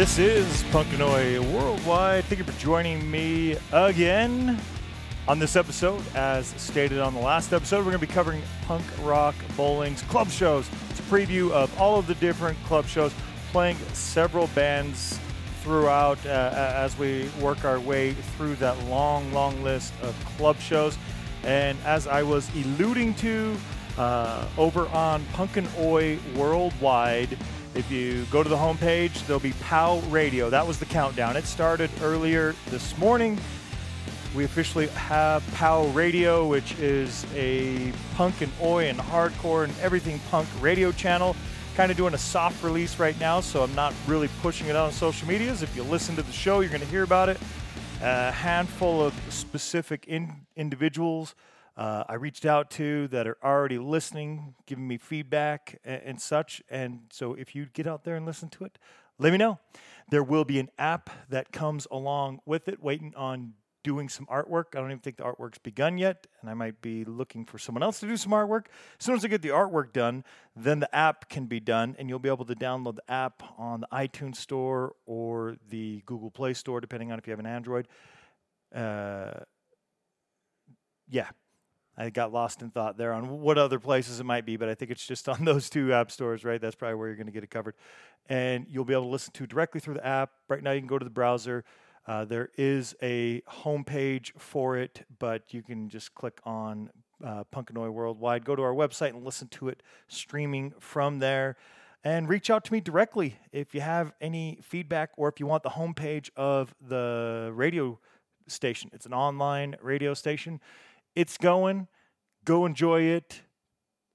This is Punk and Oi Worldwide. Thank you for joining me again on this episode. As stated on the last episode, we're going to be covering punk rock bowling's club shows. It's a preview of all of the different club shows, playing several bands throughout uh, as we work our way through that long, long list of club shows. And as I was alluding to uh, over on Punk and Oi Worldwide, if you go to the homepage, there'll be POW Radio. That was the countdown. It started earlier this morning. We officially have POW Radio, which is a punk and oi and hardcore and everything punk radio channel. Kind of doing a soft release right now, so I'm not really pushing it out on social medias. If you listen to the show, you're going to hear about it. A handful of specific in- individuals uh, I reached out to that are already listening, giving me feedback and, and, such. And so if you get out there and listen to it, let me know. There will be an app that comes along with it, waiting on doing some artwork. I don't even think the artwork's begun yet, and I might be looking for someone else to do some artwork. As soon as I get the artwork done, then the app can be done, and you'll be able to download the app on the iTunes Store or the Google Play Store, depending on if you have an Android. Uh, yeah, I got lost in thought there on what other places it might be, but I think it's just on those two app stores, right? That's probably where you're going to get it covered. And you'll be able to listen to directly through the app. Right now, you can go to the browser. Uh, there is a homepage for it, but you can just click on uh, Punk and Oi Worldwide. Go to our website and listen to it streaming from there. And reach out to me directly if you have any feedback or if you want the homepage of the radio station. It's an online radio station it's going. Go enjoy it.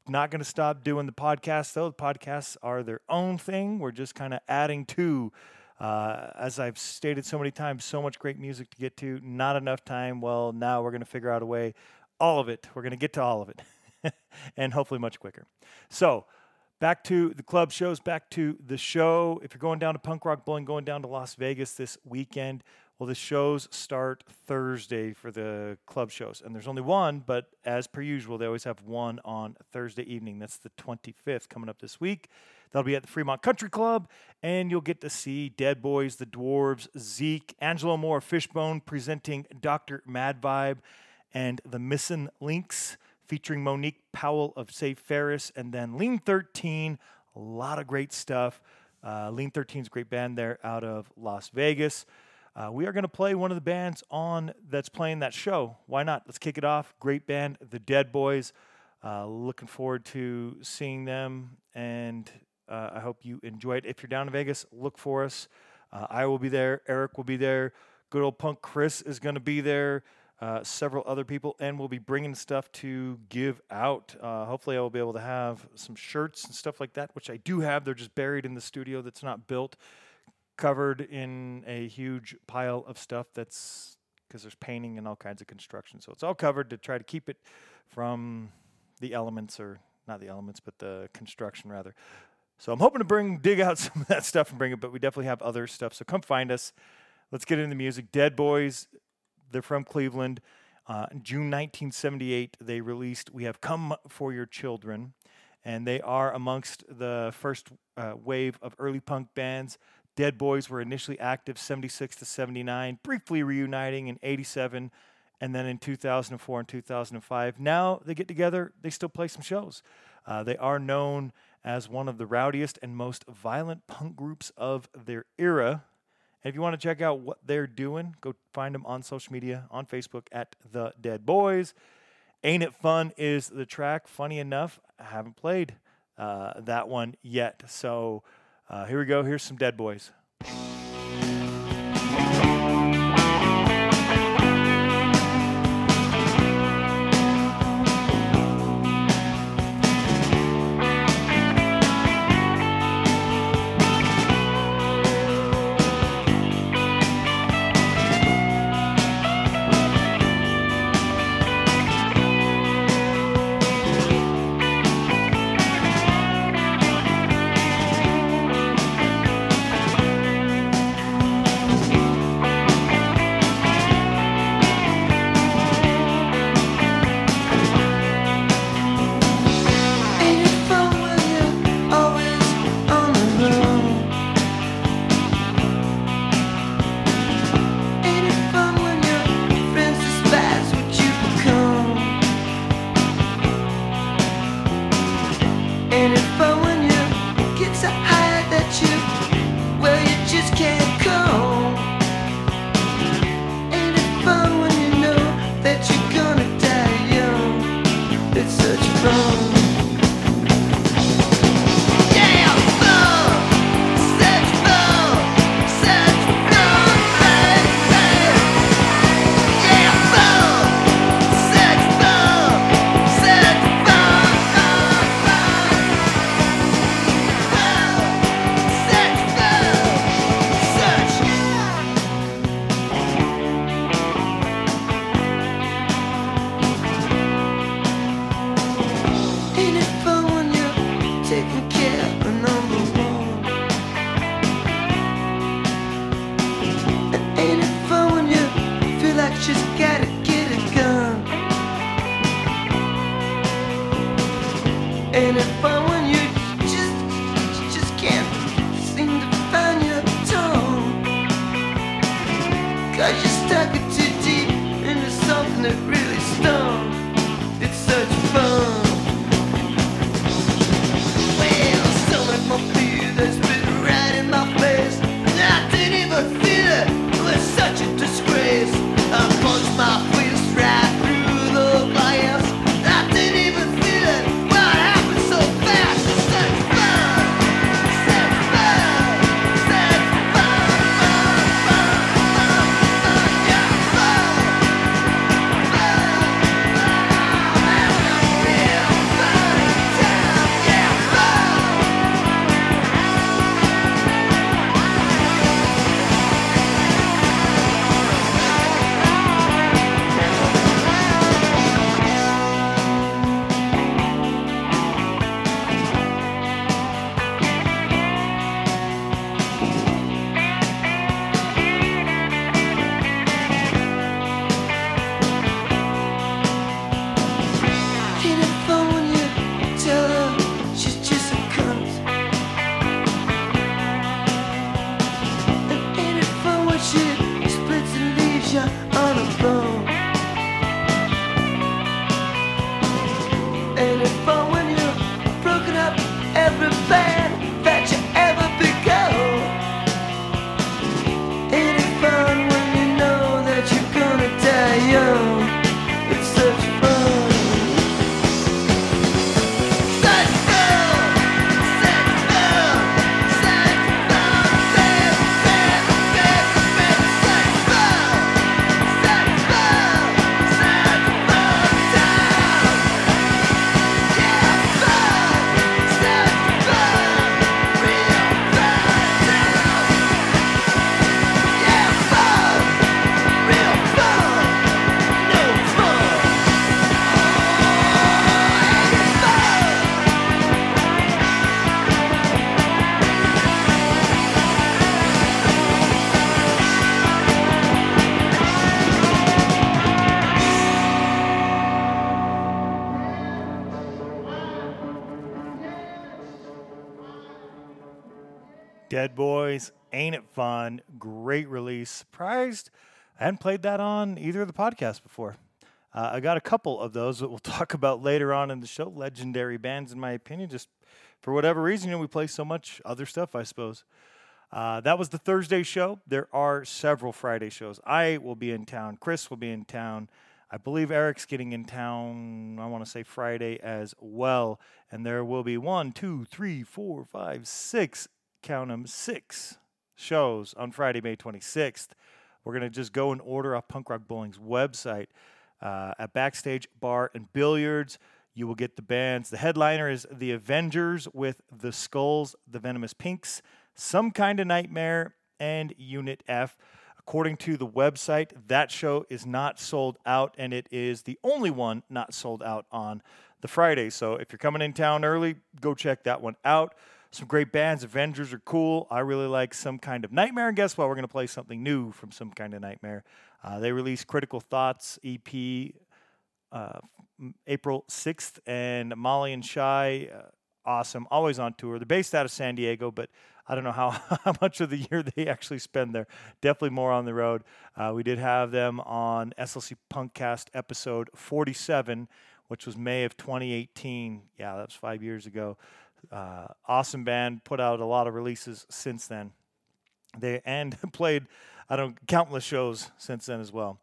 Not going to stop doing the podcast though. The podcasts are their own thing. We're just kind of adding to. Uh, as I've stated so many times, so much great music to get to, not enough time. Well, now we're going to figure out a way. All of it. We're going to get to all of it, and hopefully much quicker. So, back to the club shows, back to the show. If you're going down to Punk Rock Bowling, going down to Las Vegas this weekend, well, the shows start Thursday for the club shows, and there's only one, but as per usual, they always have one on Thursday evening. That's the 25th coming up this week. That'll be at the Fremont Country Club, and you'll get to see Dead Boys, the Dwarves, Zeke, Angelo Moore, Fishbone presenting Dr. Madd Vibe, and the Missing Links featuring Monique Powell of Save Ferris, and then Lean 13. A lot of great stuff. Uh, Lean 13 is a great band there out of Las Vegas. Uh, we are going to play one of the bands on that's playing that show. Why not? Let's kick it off. Great band, the Dead Boys. Uh, looking forward to seeing them, and uh, I hope you enjoy it. If you're down in Vegas, look for us. Uh, I will be there. Eric will be there. Good old punk Chris is going to be there. Uh, several other people, and we'll be bringing stuff to give out. Uh, hopefully, I will be able to have some shirts and stuff like that, which I do have. They're just buried in the studio that's not built covered in a huge pile of stuff that's because there's painting and all kinds of construction. So it's all covered to try to keep it from the elements or not the elements, but the construction rather. So I'm hoping to bring dig out some of that stuff and bring it, but we definitely have other stuff. So come find us. Let's get into the music. Dead Boys, they're from Cleveland. Uh, June 1978, they released "We Have Come for Your Children," and they are amongst the first uh, wave of early punk bands Dead Boys were initially active 76 to 79, briefly reuniting in 87 and then in 2004 and 2005. Now they get together, they still play some shows. Uh, they are known as one of the rowdiest and most violent punk groups of their era. And if you want to check out what they're doing, go find them on social media on Facebook at The Dead Boys. Ain't It Fun is the track. Funny enough, I haven't played uh, that one yet. So, uh, here we go. Here's some Dead Boys. Hadn't played that on either of the podcasts before. Uh, I got a couple of those that we'll talk about later on in the show. Legendary bands, in my opinion, just for whatever reason, you know, we play so much other stuff, I suppose. Uh, that was the Thursday show. There are several Friday shows. I will be in town. Chris will be in town. I believe Eric's getting in town, I want to say Friday as well. And there will be one, two, three, four, five, six, count them, six shows on Friday, May 26th. We're going to just go and order off Punk Rock Bowling's website. Uh, at Backstage Bar and Billiards, you will get the bands. The headliner is The Avengers with The Skulls, The Venomous Pinks, Some Kind of Nightmare, and Unit F. According to the website, that show is not sold out, and it is the only one not sold out on the Friday. So if you're coming in town early, go check that one out. Some great bands. Avengers are cool. I really like Some Kind of Nightmare. And guess what? We're going to play something new from Some Kind of Nightmare. Uh, they released Critical Thoughts EP uh, April 6th, and Molly and Shy, uh, awesome. Always on tour. They're based out of San Diego, but I don't know how, how much of the year they actually spend there. Definitely more on the road. Uh, we did have them on SLC Punkcast episode 47, which was May of 2018. Yeah, that was five years ago. Uh, awesome band. Put out a lot of releases since then. They and played, I don't countless shows since then as well.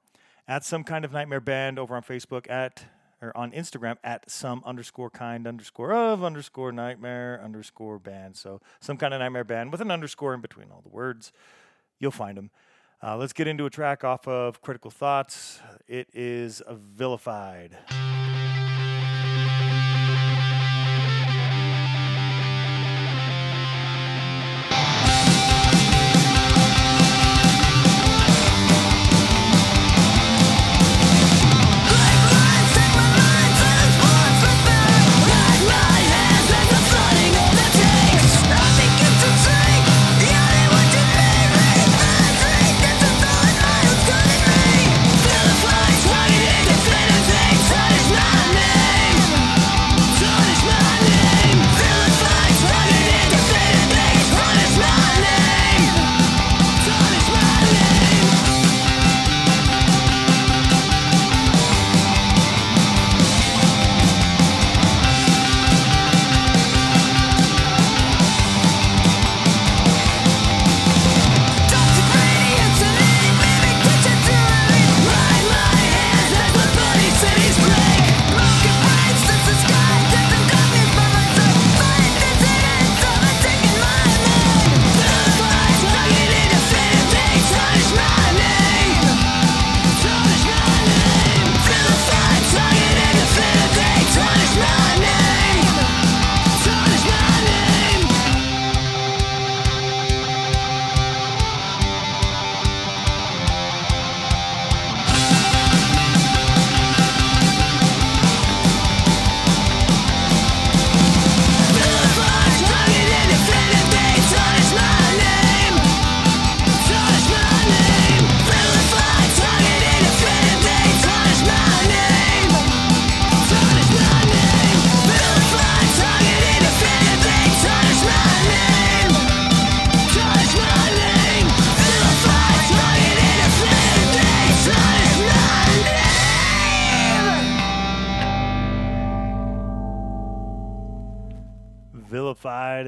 At some kind of nightmare band over on Facebook at or on Instagram at some underscore kind underscore of underscore nightmare underscore band. So some kind of nightmare band with an underscore in between all the words. You'll find them. Uh, let's get into a track off of Critical Thoughts. It is Vilified.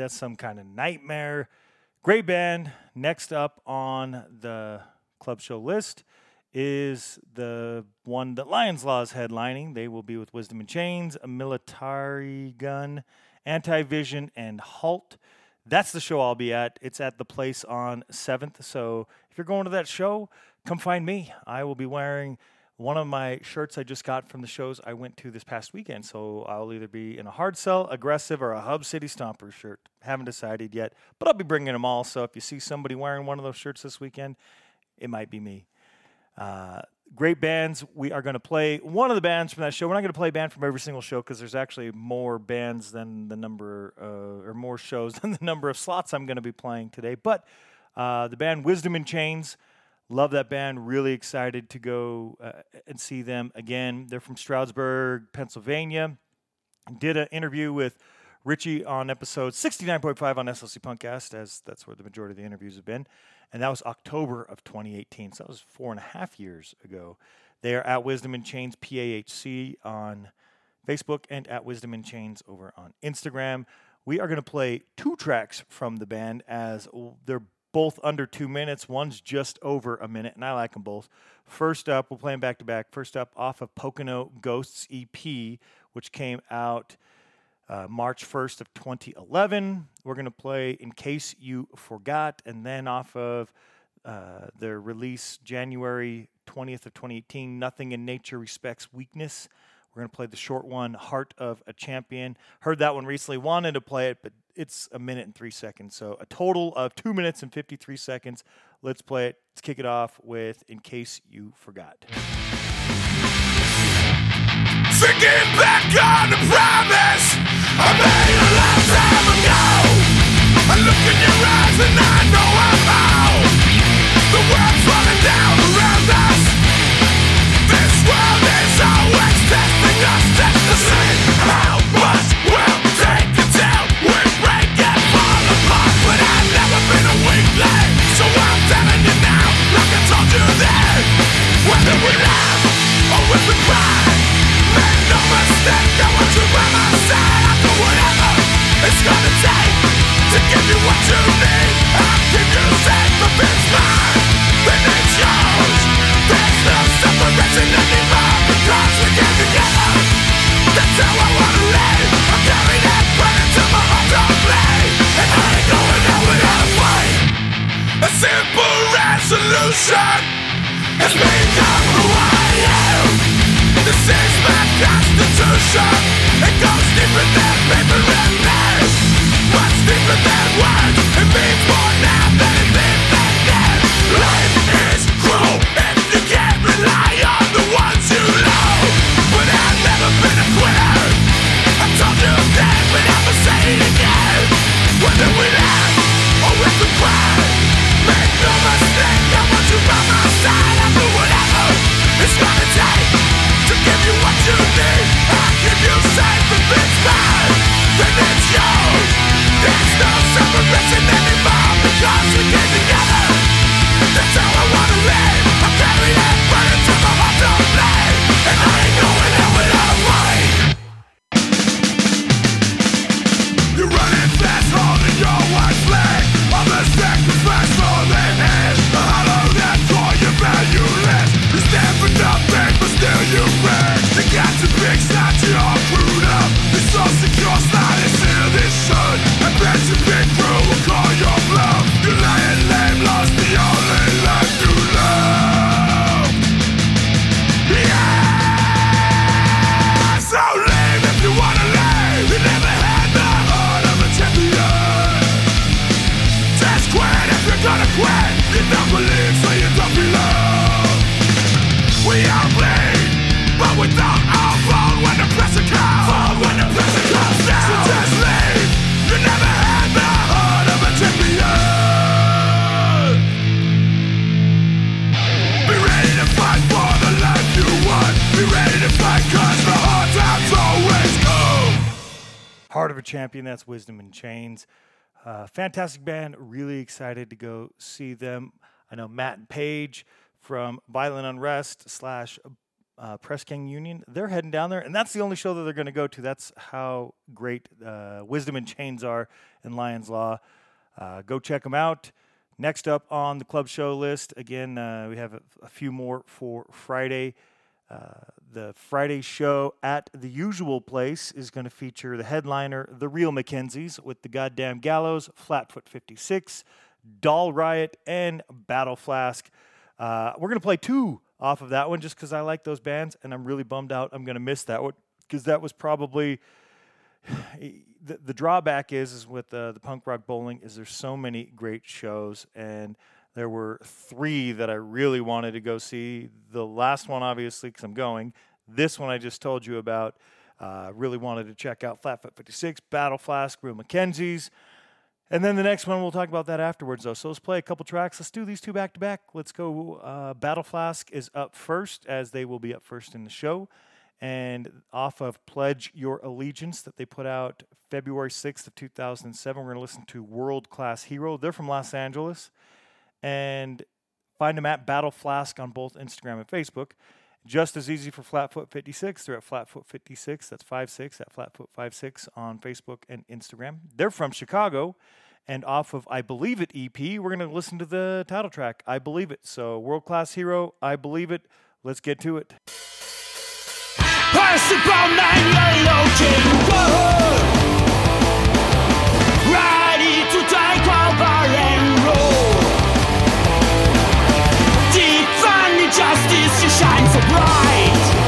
That's some kind of nightmare. Great band. Next up on the club show list is the one that Lions Law is headlining. They will be with Wisdom in Chains, a Militarie Gun, anti vision, and halt. That's the show I'll be at. It's at the place on 7th. So if you're going to that show, come find me. I will be wearing one of my shirts I just got from the shows I went to this past weekend. So I'll either be in a hard sell, aggressive, or a Hub City Stomper shirt. Haven't decided yet, but I'll be bringing them all. So if you see somebody wearing one of those shirts this weekend, it might be me. Uh, great bands. We are going to play one of the bands from that show. We're not going to play a band from every single show because there's actually more bands than the number, uh, or more shows than the number of slots I'm going to be playing today. But uh, the band Wisdom in Chains Love that band. Really excited to go uh, and see them again. They're from Stroudsburg, Pennsylvania. Did an interview with Richie on episode 69.5 on SLC Punkcast, as that's where the majority of the interviews have been. And that was October of 2018. So that was four and a half years ago. They are at Wisdom in Chains PAHC on Facebook and at Wisdom in Chains over on Instagram. We are going to play two tracks from the band as they're both under two minutes. One's just over a minute, and I like them both. First up, we'll play them back to back. First up, off of Pocono Ghosts EP, which came out uh, March 1st of 2011. We're going to play In Case You Forgot, and then off of uh, their release January 20th of 2018, Nothing in Nature Respects Weakness. We're going to play the short one, Heart of a Champion. Heard that one recently, wanted to play it, but it's a minute and three seconds. So a total of two minutes and 53 seconds. Let's play it. Let's kick it off with In Case You Forgot. Thinking back on the promise I made a long time ago. I look in your eyes and I know I'm out. The world's falling down around us. This world is always testing us, test to see how much Whether we laugh or we make by my side. I'll do whatever it's gonna take to give you what you need. I'll keep you fantastic band. Really excited to go see them. I know Matt and Paige from Violent Unrest slash uh, Press Gang Union. They're heading down there, and that's the only show that they're going to go to. That's how great uh, Wisdom in Chains are in Lions Law. Uh, go check them out. Next up on the club show list, again, uh, we have a, a few more for Friday. The Friday show at the usual place is going to feature the headliner, The Real McKenzies, with the Goddamn Gallows, Flatfoot 56, Doll Riot, and Battle Flask. Uh, we're going to play two off of that one just because I like those bands, and I'm really bummed out. I'm going to miss that one because that was probably the, the drawback is is with uh, the punk rock bowling is there's so many great shows and there were three that I really wanted to go see. The last one, obviously, because I'm going. This one I just told you about. Uh, really wanted to check out Flatfoot 56, Battle Flask, Real McKenzies. And then the next one, we'll talk about that afterwards, though. So let's play a couple tracks. Let's do these two back to back. Let's go. Uh, Battle Flask is up first, as they will be up first in the show. And off of Pledge Your Allegiance that they put out February 6th of 2007, we're going to listen to World Class Hero. They're from Los Angeles and find them at Battle Flask on both Instagram and Facebook. Just as easy for Flatfoot 56. They're at Flatfoot 56. That's 56 at Flatfoot 56 on Facebook and Instagram. They're from Chicago. And off of I Believe It EP, we're going to listen to the title track, I Believe It. So, World Class Hero, I Believe It. Let's get to it. Justice, you shine so bright.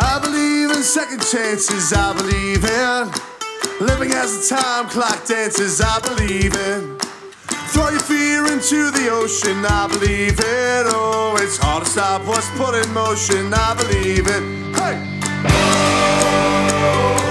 I believe in second chances, I believe in living as the time clock dances, I believe in throw your fear into the ocean, I believe it. Oh, it's hard to stop what's put in motion, I believe it. Hey! Whose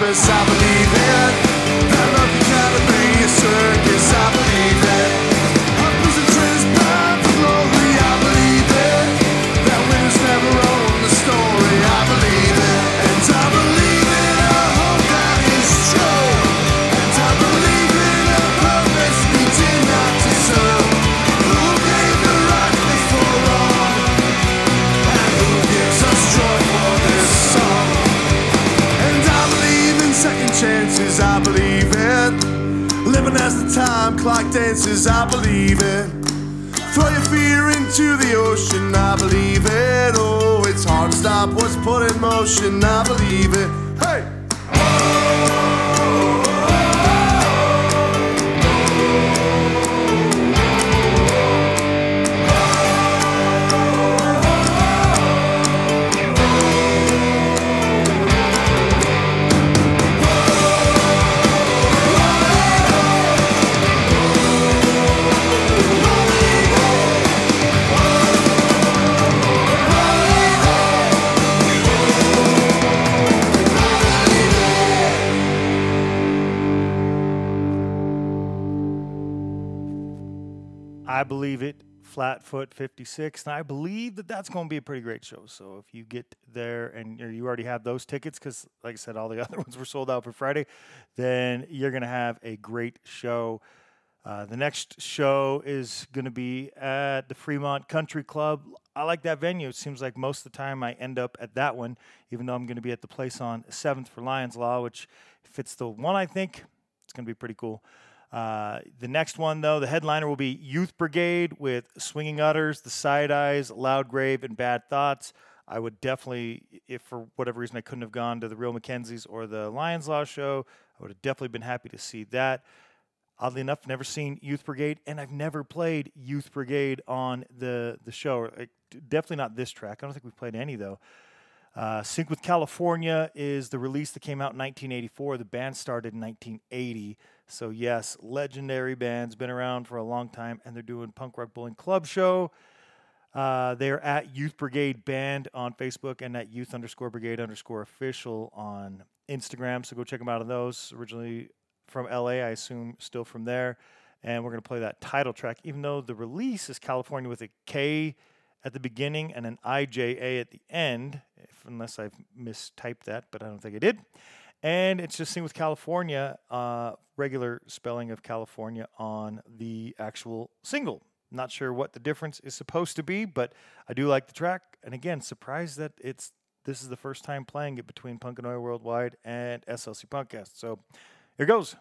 purpose. I believe in clock dances, I believe it. throw your fear into the ocean, I believe it. Oh, it's hard to stop what's put in motion, I believe it. Believe it. Flatfoot 56, and I believe that that's going to be a pretty great show. So if you get there and you already have those tickets, because like I said, all the other ones were sold out for Friday, then you're going to have a great show. Uh, the next show is going to be at the Fremont Country Club. I like that venue. It seems like most of the time I end up at that one, even though I'm going to be at the place on 7th for Lions Law, which if it's the one I think, it's going to be pretty cool. Uh, the next one, though, the headliner will be Youth Brigade with Swinging Utters, The Side Eyes, Loud Grave, and Bad Thoughts. I would definitely, if for whatever reason I couldn't have gone to the Real McKenzies or the Lions Law show, I would have definitely been happy to see that. Oddly enough, never seen Youth Brigade, and I've never played Youth Brigade on the the show. Like, definitely not this track. I don't think we've played any though. Uh, Sink with Kalifornija is the release that came out in 1984. The band started in 1980. So, yes, legendary band's been around for a long time, and they're doing Punk Rock Bowling Club show. Uh, they're at Youth Brigade Band on Facebook and at Youth underscore Brigade underscore official on Instagram. So go check them out on those. Originally from LA, I assume still from there. And we're going to play that title track, even though the release is California with a K at the beginning and an IJA at the end, if, unless I've mistyped that, but I don't think I did. And it's just seen with California, uh, regular spelling of California on the actual single. Not sure what the difference is supposed to be, but I do like the track. And again, surprised that it's this is the first time playing it between Punk and Oi Worldwide and SLC Punkcast. So here goes.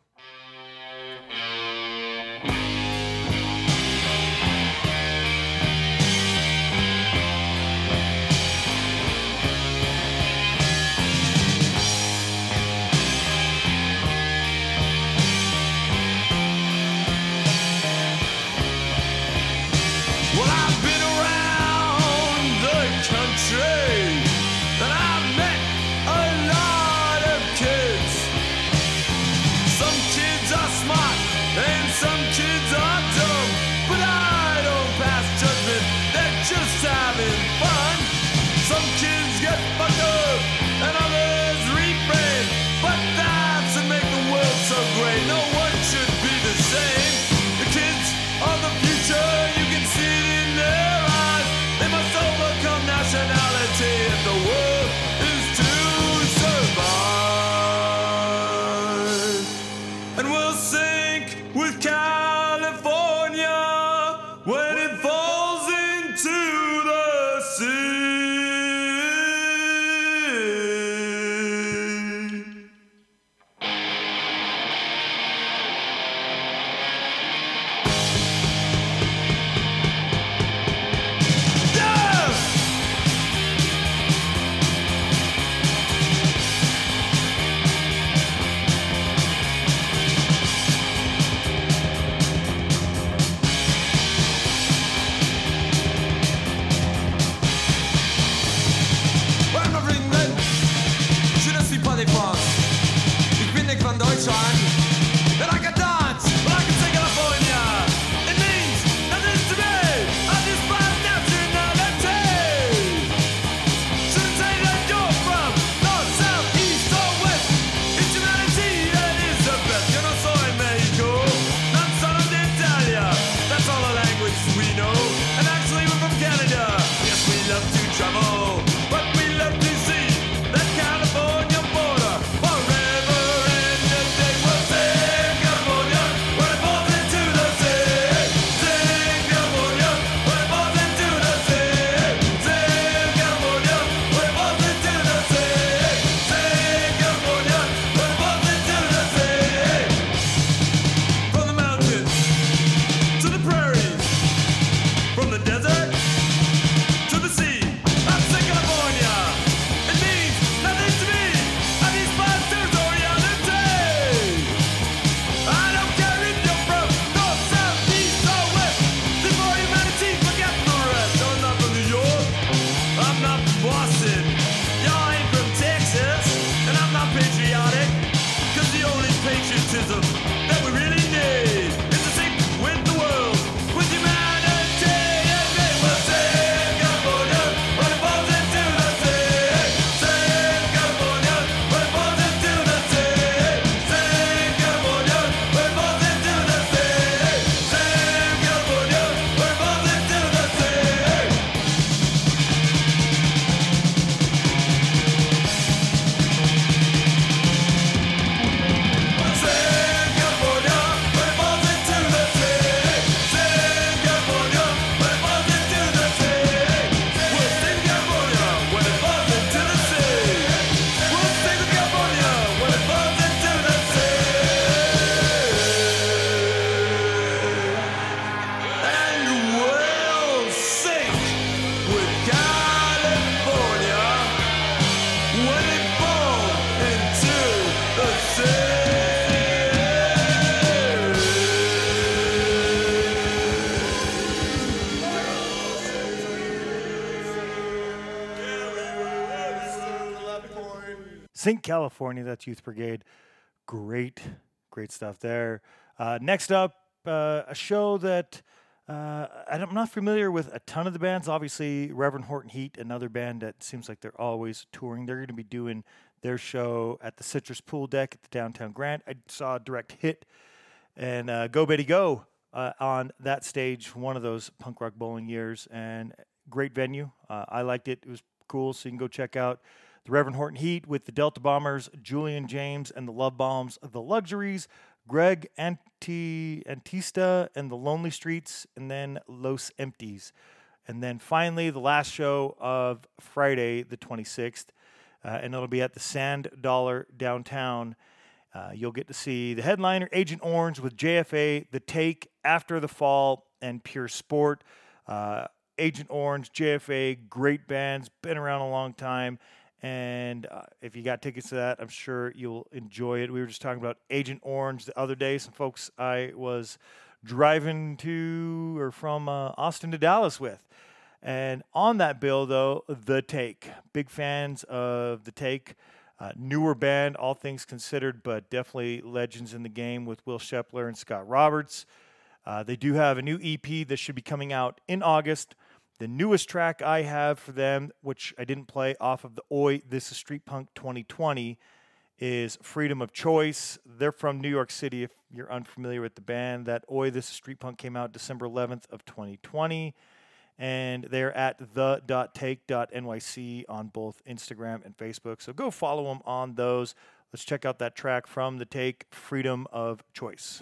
St. California. That's Youth Brigade. Great, great stuff there. Uh, next up, uh, a show that uh, I'm not familiar with a ton of the bands. Obviously, Reverend Horton Heat, another band that seems like they're always touring. They're going to be doing their show at the Citrus Pool Deck at the Downtown Grand. I saw a direct hit and uh, Go Betty Go uh, on that stage, one of those punk rock bowling years, and great venue. Uh, I liked it. It was cool, so you can go check out the Reverend Horton Heat with the Delta Bombers, Julian James, and the Love Bombs, the Luxuries, Greg Anti Antista, and the Lonely Streets, and then Los Empties. And then finally, the last show of Friday, the 26th, uh, and it'll be at the Sand Dollar downtown. Uh, you'll get to see the headliner, Agent Orange, with JFA, The Take, After the Fall, and Pure Sport. Uh, Agent Orange, JFA, great bands, been around a long time. And uh, if you got tickets to that, I'm sure you'll enjoy it. We were just talking about Agent Orange the other day. Some folks I was driving to or from uh, Austin to Dallas with. And on that bill, though, The Take. Big fans of The Take. Uh, newer band, all things considered, but definitely legends in the game with Will Shepler and Scott Roberts. Uh, they do have a new EP that should be coming out in August. The newest track I have for them, which I didn't play off of the Oi This is Street Punk 2020, is Freedom of Choice. They're from New York City if you're unfamiliar with the band. That Oi This is Street Punk came out December 11th of 2020 and they're at the.take.nyc on both Instagram and Facebook. So go follow them on those. Let's check out that track from the Take Freedom of Choice.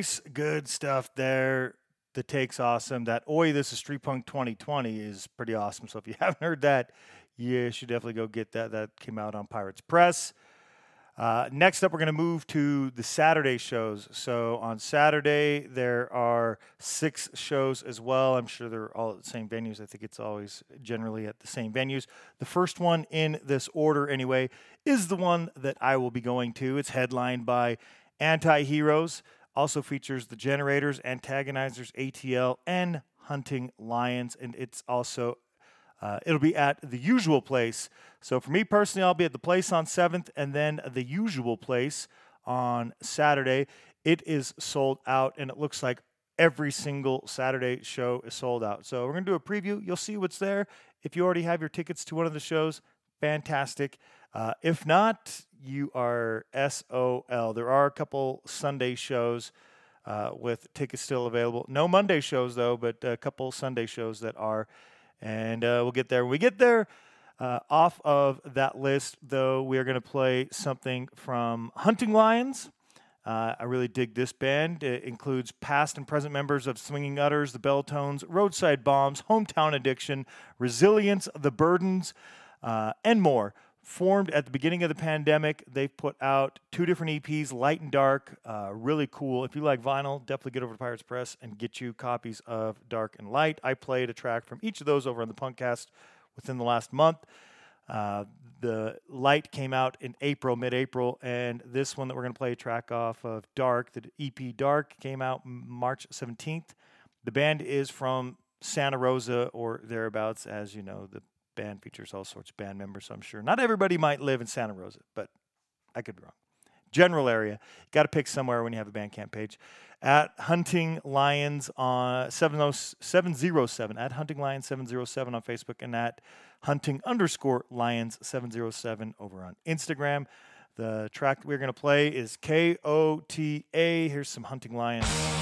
Good stuff there. The take's awesome. That Oi, this is Street Punk 2020 is pretty awesome. So if you haven't heard that, you should definitely go get that. That came out on Pirates Press. Uh, next up, we're going to move to the Saturday shows. So on Saturday, there are six shows as well. I'm sure they're all at the same venues. I think it's always generally at the same venues. The first one in this order, anyway, is the one that I will be going to. It's headlined by Anti Heroes, also features the Generators, Antagonizers, ATL, and Hunting Lions. And it's also uh, it'll be at the usual place. So for me personally, I'll be at the place on 7th and then the usual place on Saturday. It is sold out, and it looks like every single Saturday show is sold out. So we're going to do a preview. You'll see what's there. If you already have your tickets to one of the shows, fantastic. Uh, if not, you are SOL. There are a couple Sunday shows. Uh, with tickets still available. No Monday shows, though, but a couple Sunday shows that are and uh, we'll get there. When we get there, uh, off of that list, though, we are going to play something from Hunting Lions. Uh, I really dig this band. It includes past and present members of Swinging Utters, the Belltones, Roadside Bombs, Hometown Addiction, Resilience, The Burdens, uh, and more. Formed at the beginning of the pandemic, they've put out two different EPs, Light and Dark. Uh, really cool. If you like vinyl, definitely get over to Pirates Press and get you copies of Dark and Light. I played a track from each of those over on the Punkcast within the last month. Uh, the Light came out in April, mid April, and this one that we're going to play a track off of Dark, the EP Dark, came out March 17th. The band is from Santa Rosa or thereabouts, as you know, the band features all sorts of band members, I'm sure not everybody might live in Santa Rosa, but I could be wrong. General area, got to pick somewhere when you have a Bandcamp page. At Hunting Lions on 707, at Hunting Lions 707 on Facebook, and at Hunting underscore Lions 707 over on Instagram. The track we're going to play is K O T A. Here's some Hunting Lions.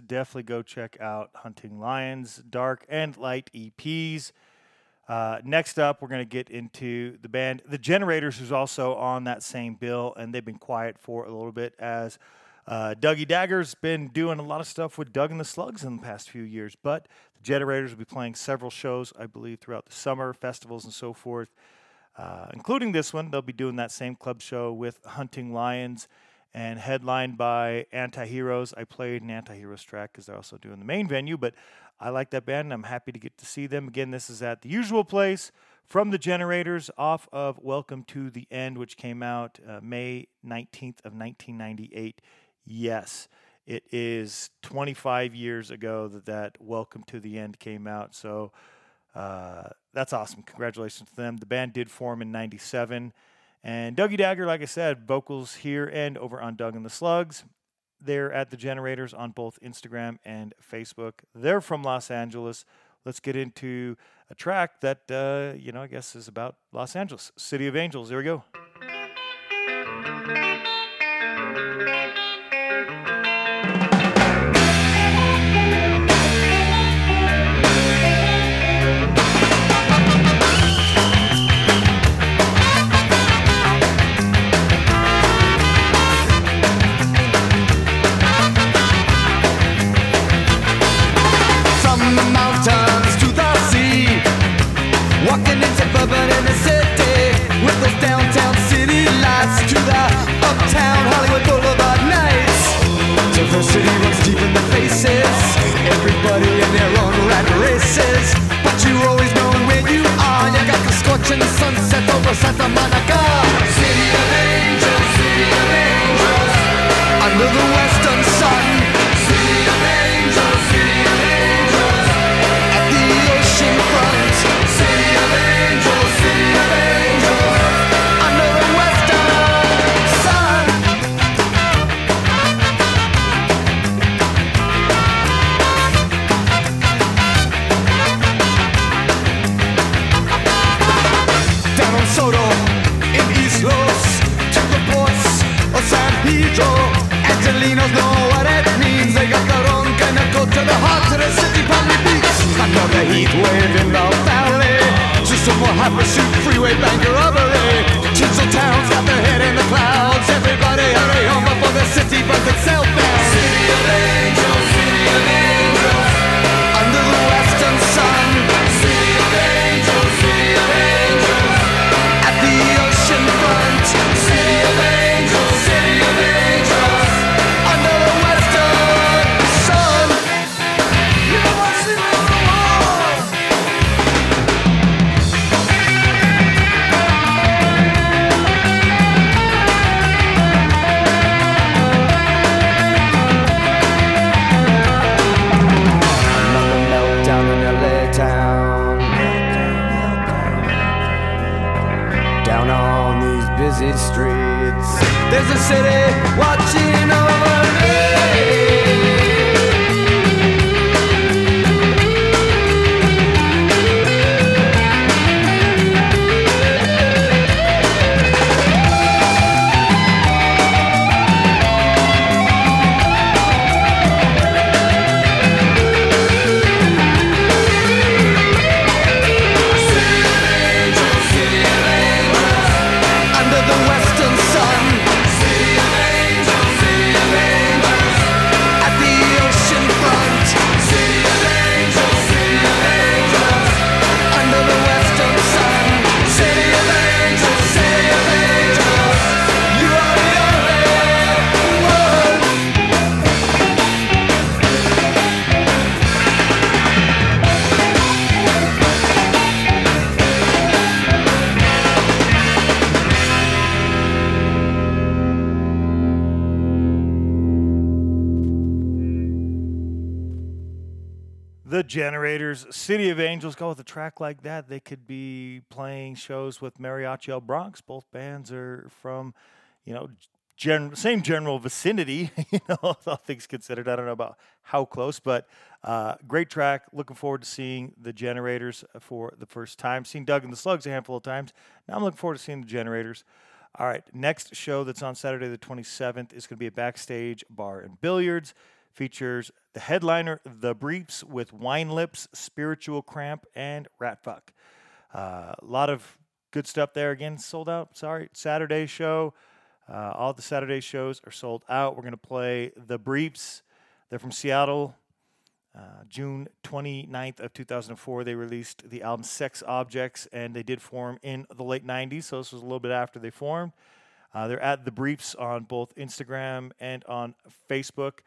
Definitely go check out Hunting Lions, Dark and Light EPs. Uh, next up, we're going to get into the band The Generators, who's also on that same bill, and they've been quiet for a little bit as uh, Dougie Dagger's been doing a lot of stuff with Doug and the Slugs in the past few years. But The Generators will be playing several shows, I believe, throughout the summer, festivals, and so forth, uh, including this one. They'll be doing that same club show with Hunting Lions and headlined by Anti-Heroes. I played an Anti-Heroes track because they're also doing the main venue, but I like that band and I'm happy to get to see them. Again, this is at the usual place from the Generators off of Welcome to the End, which came out uh, May 19th of 1998. Yes, it is 25 years ago that that Welcome to the End came out. So uh, that's awesome. Congratulations to them. The band did form in 97. And Dougie Dagger, like I said, vocals here and over on Doug and the Slugs. They're at the Generators on both Instagram and Facebook. They're from Los Angeles. Let's get into a track that, uh, you know, I guess is about Los Angeles, City of Angels. Here we go. Everybody in their own rat races. But you always know where you are. You got the scorching sunset over Santa Monica. City of angels, city of angels, under the western sun. Track like that. They could be playing shows with Mariachi El Bronx. Both bands are from, you know, gen- same general vicinity. You know, all things considered. I don't know about how close, but uh, great track. Looking forward to seeing the Generators for the first time. Seen Doug and the Slugs a handful of times. Now I'm looking forward to seeing the Generators. All right, next show that's on Saturday the 27th is going to be a backstage bar and billiards. Features the headliner, The Briefs, with Wine Lips, Spiritual Cramp, and Rat Fuck. Uh, a lot of good stuff there. Again, sold out. Sorry, Saturday show. Uh, all the Saturday shows are sold out. We're going to play The Briefs. They're from Seattle. Uh, June 29th of 2004, they released the album Sex Objects, and they did form in the late 90s, so this was a little bit after they formed. Uh, they're at The Briefs on both Instagram and on Facebook.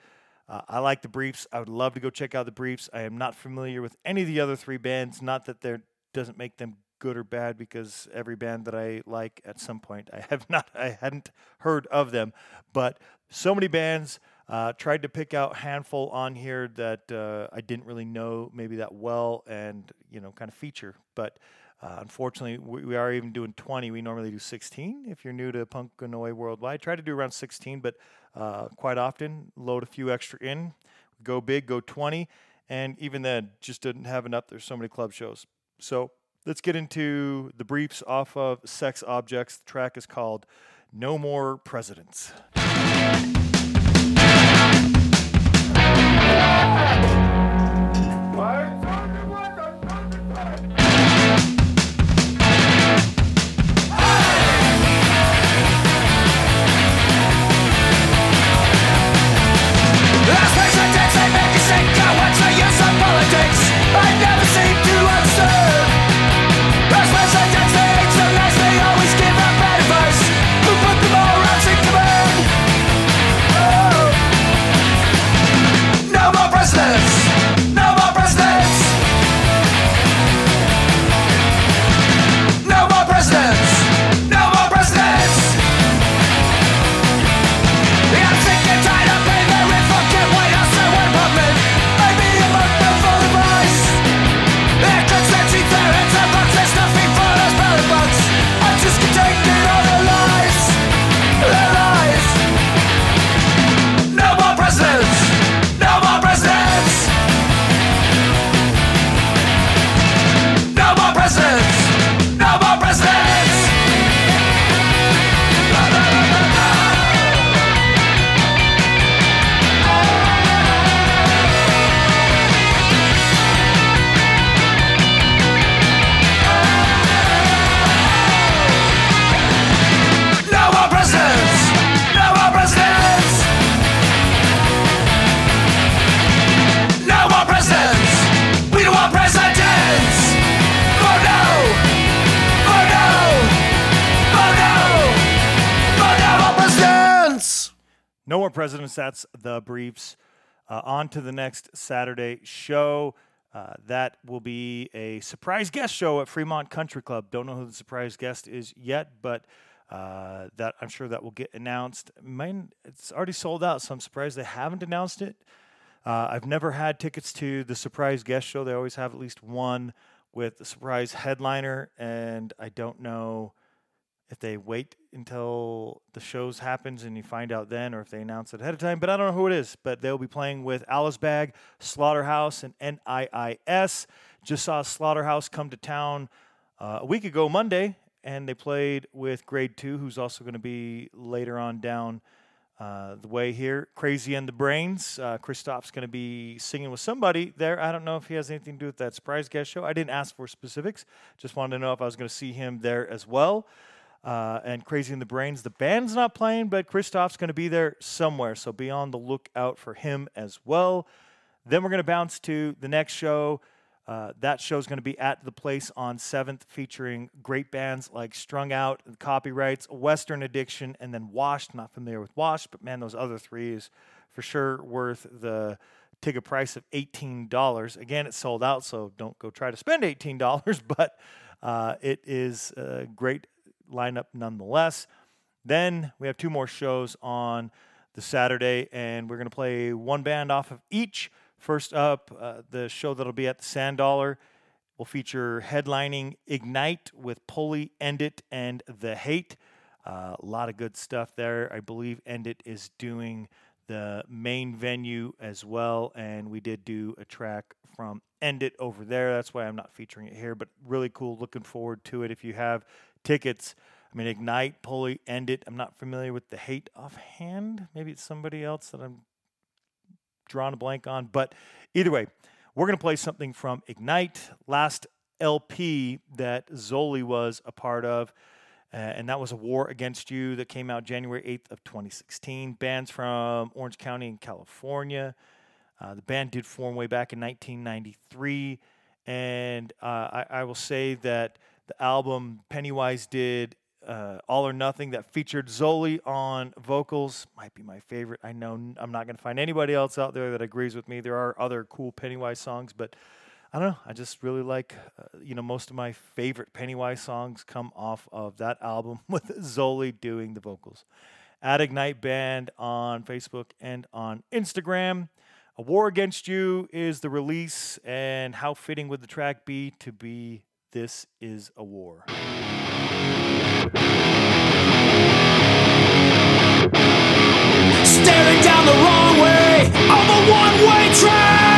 Uh, I like The Briefs. I would love to go check out The Briefs. I am not familiar with any of the other three bands, not that there doesn't make them good or bad because every band that I like at some point I have not I hadn't heard of them but so many bands uh, tried to pick out handful on here that uh, I didn't really know maybe that well and you know kind of feature but uh, unfortunately we, we are even doing 20 we normally do 16 if you're new to Punk and Oi Worldwide. Try to do around 16 but uh, quite often load a few extra in. Go big go 20 and even then just didn't have enough. There's so many club shows. So let's get into the briefs off of Sex Objects. The track is called No More Presidents. No more presidents. That's the briefs. Uh, on to the next Saturday show. Uh, that will be a surprise guest show at Fremont Country Club. Don't know who the surprise guest is yet, but uh, that I'm sure that will get announced. Mine, it's already sold out, so I'm surprised they haven't announced it. Uh, I've never had tickets to the surprise guest show. They always have at least one with the surprise headliner, and I don't know if they wait until the shows happens and you find out then, or if they announce it ahead of time. But I don't know who it is. But they'll be playing with Alice Bag, Slaughterhouse, and NIIS. Just saw Slaughterhouse come to town uh, a week ago Monday, and they played with Grade Two, who's also going to be later on down uh, the way here. Crazy and the Brains. Uh, Christoph's going to be singing with somebody there. I don't know if he has anything to do with that surprise guest show. I didn't ask for specifics. Just wanted to know if I was going to see him there as well. Uh, and Crazy and the Brains. The band's not playing, but Christoph's going to be there somewhere. So be on the lookout for him as well. Then we're going to bounce to the next show. Uh, that show's going to be at the place on 7th, featuring great bands like Strung Out, Copyrights, Western Addiction, and then Washed. Not familiar with Washed, but man, those other three is for sure worth the ticket price of $18. Again, it's sold out, so don't go try to spend $18, but uh, it is a great lineup nonetheless. Then we have two more shows on the Saturday, and we're going to play one band off of each. First up, uh, the show that'll be at the Sand Dollar will feature headlining Ignite with Pulley, End It, and The Hate. Uh, a lot of good stuff there. I believe End It is doing the main venue as well, and we did do a track from End It over there. That's why I'm not featuring it here, but really cool. Looking forward to it. If you have tickets, I mean, Ignite, Pulley, End It. I'm not familiar with the Hate offhand. Maybe it's somebody else that I'm drawing a blank on. But either way, we're going to play something from Ignite, last LP that Zoli was a part of. Uh, and that was a war against you that came out January 8th of 2016. Bands from Orange County in California. Uh, the band did form way back in 1993, and uh, I, I will say that the album Pennywise did uh, All or Nothing that featured Zoli on vocals might be my favorite. I know I'm not going to find anybody else out there that agrees with me. There are other cool Pennywise songs, but I don't know. I just really like, uh, you know, most of my favorite Pennywise songs come off of that album with Zoli doing the vocals. At Ignite Band on Facebook and on Instagram. A War Against You is the release, and how fitting would the track be to be This Is a War? Staring down the wrong way of a one-way track.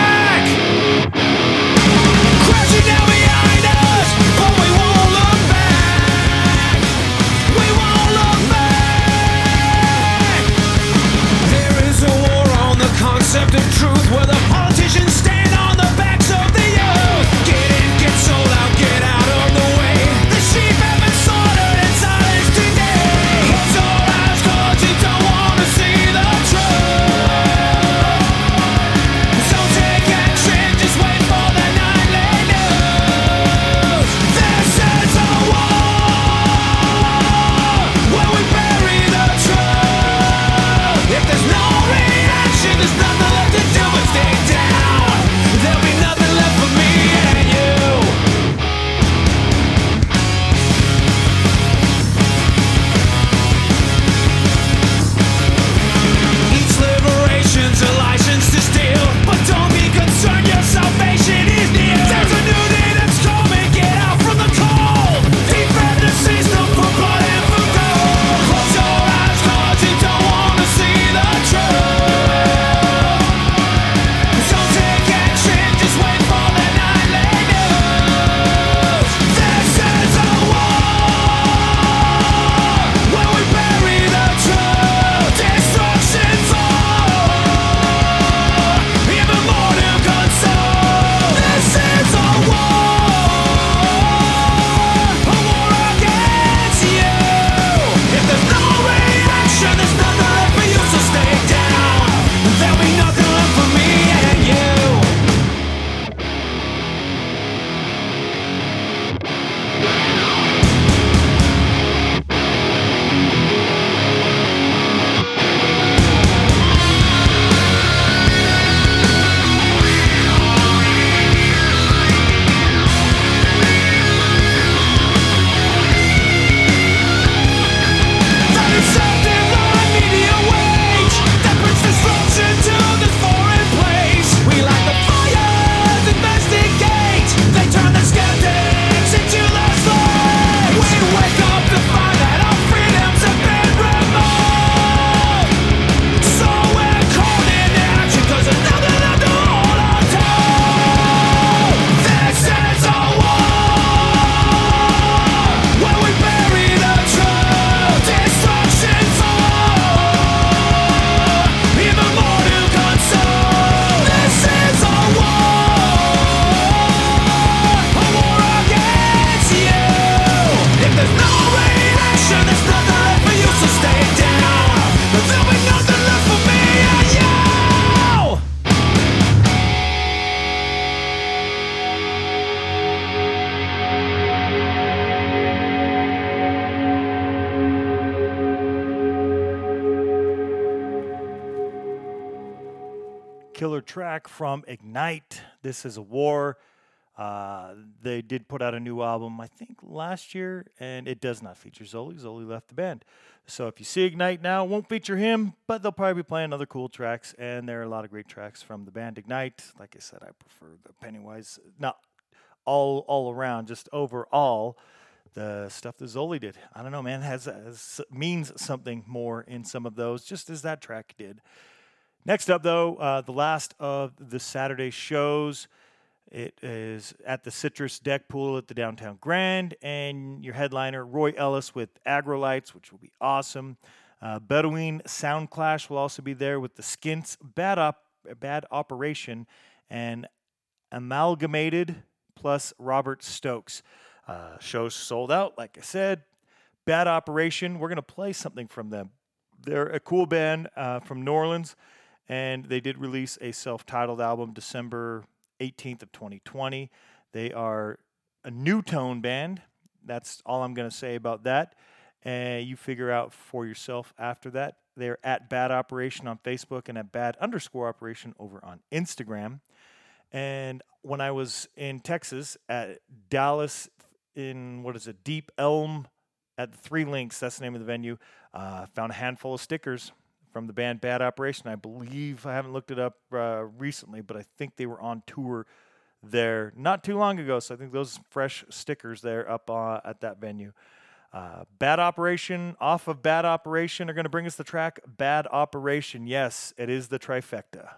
From Ignite. This is a war. Uh, they did put out a new album, I think, last year, and it does not feature Zoli. Zoli left the band. So if you see Ignite now, it won't feature him, but they'll probably be playing other cool tracks, and there are a lot of great tracks from the band Ignite. Like I said, I prefer the Pennywise, not all all around, just overall the stuff that Zoli did. I don't know, man, has, has means something more in some of those, just as that track did. Next up, though, uh, the last of the Saturday shows It is at the Citrus Deck Pool at the Downtown Grand, and your headliner Roy Ellis with Aggrolites, which will be awesome. Uh, Bedouin Soundclash will also be there with the Skints, Bad Op, Bad Operation, and Amalgamated plus Robert Stokes. Uh, shows sold out, like I said. Bad Operation. We're gonna play something from them. They're a cool band uh, from New Orleans, and they did release a self-titled album December 18th of 2020. They are a new tone band. That's all I'm gonna say about that. And you figure out for yourself after that. They're at Bad Operation on Facebook and at Bad underscore Operation over on Instagram. And when I was in Texas at Dallas, in what is it, Deep Ellum at the Three Links, that's the name of the venue, uh, found a handful of stickers from the band Bad Operation. I believe, I haven't looked it up uh, recently, but I think they were on tour there not too long ago. So I think those fresh stickers there up uh, at that venue. Uh, Bad Operation off of Bad Operation are going to bring us the track Bad Operation. Yes, it is the trifecta.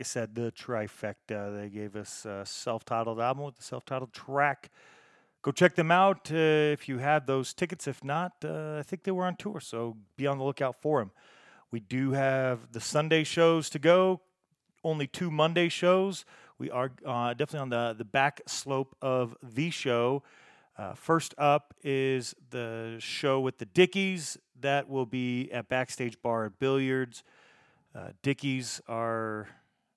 Like I said, the trifecta. They gave us a self-titled album with the self-titled track. Go check them out uh, if you have those tickets. If not, uh, I think they were on tour, so be on the lookout for them. We do have the Sunday shows to go. Only two Monday shows. We are uh, definitely on the, the back slope of the show. Uh, first up is the show with the Dickies. That will be at Backstage Bar at Billiards. Uh, Dickies are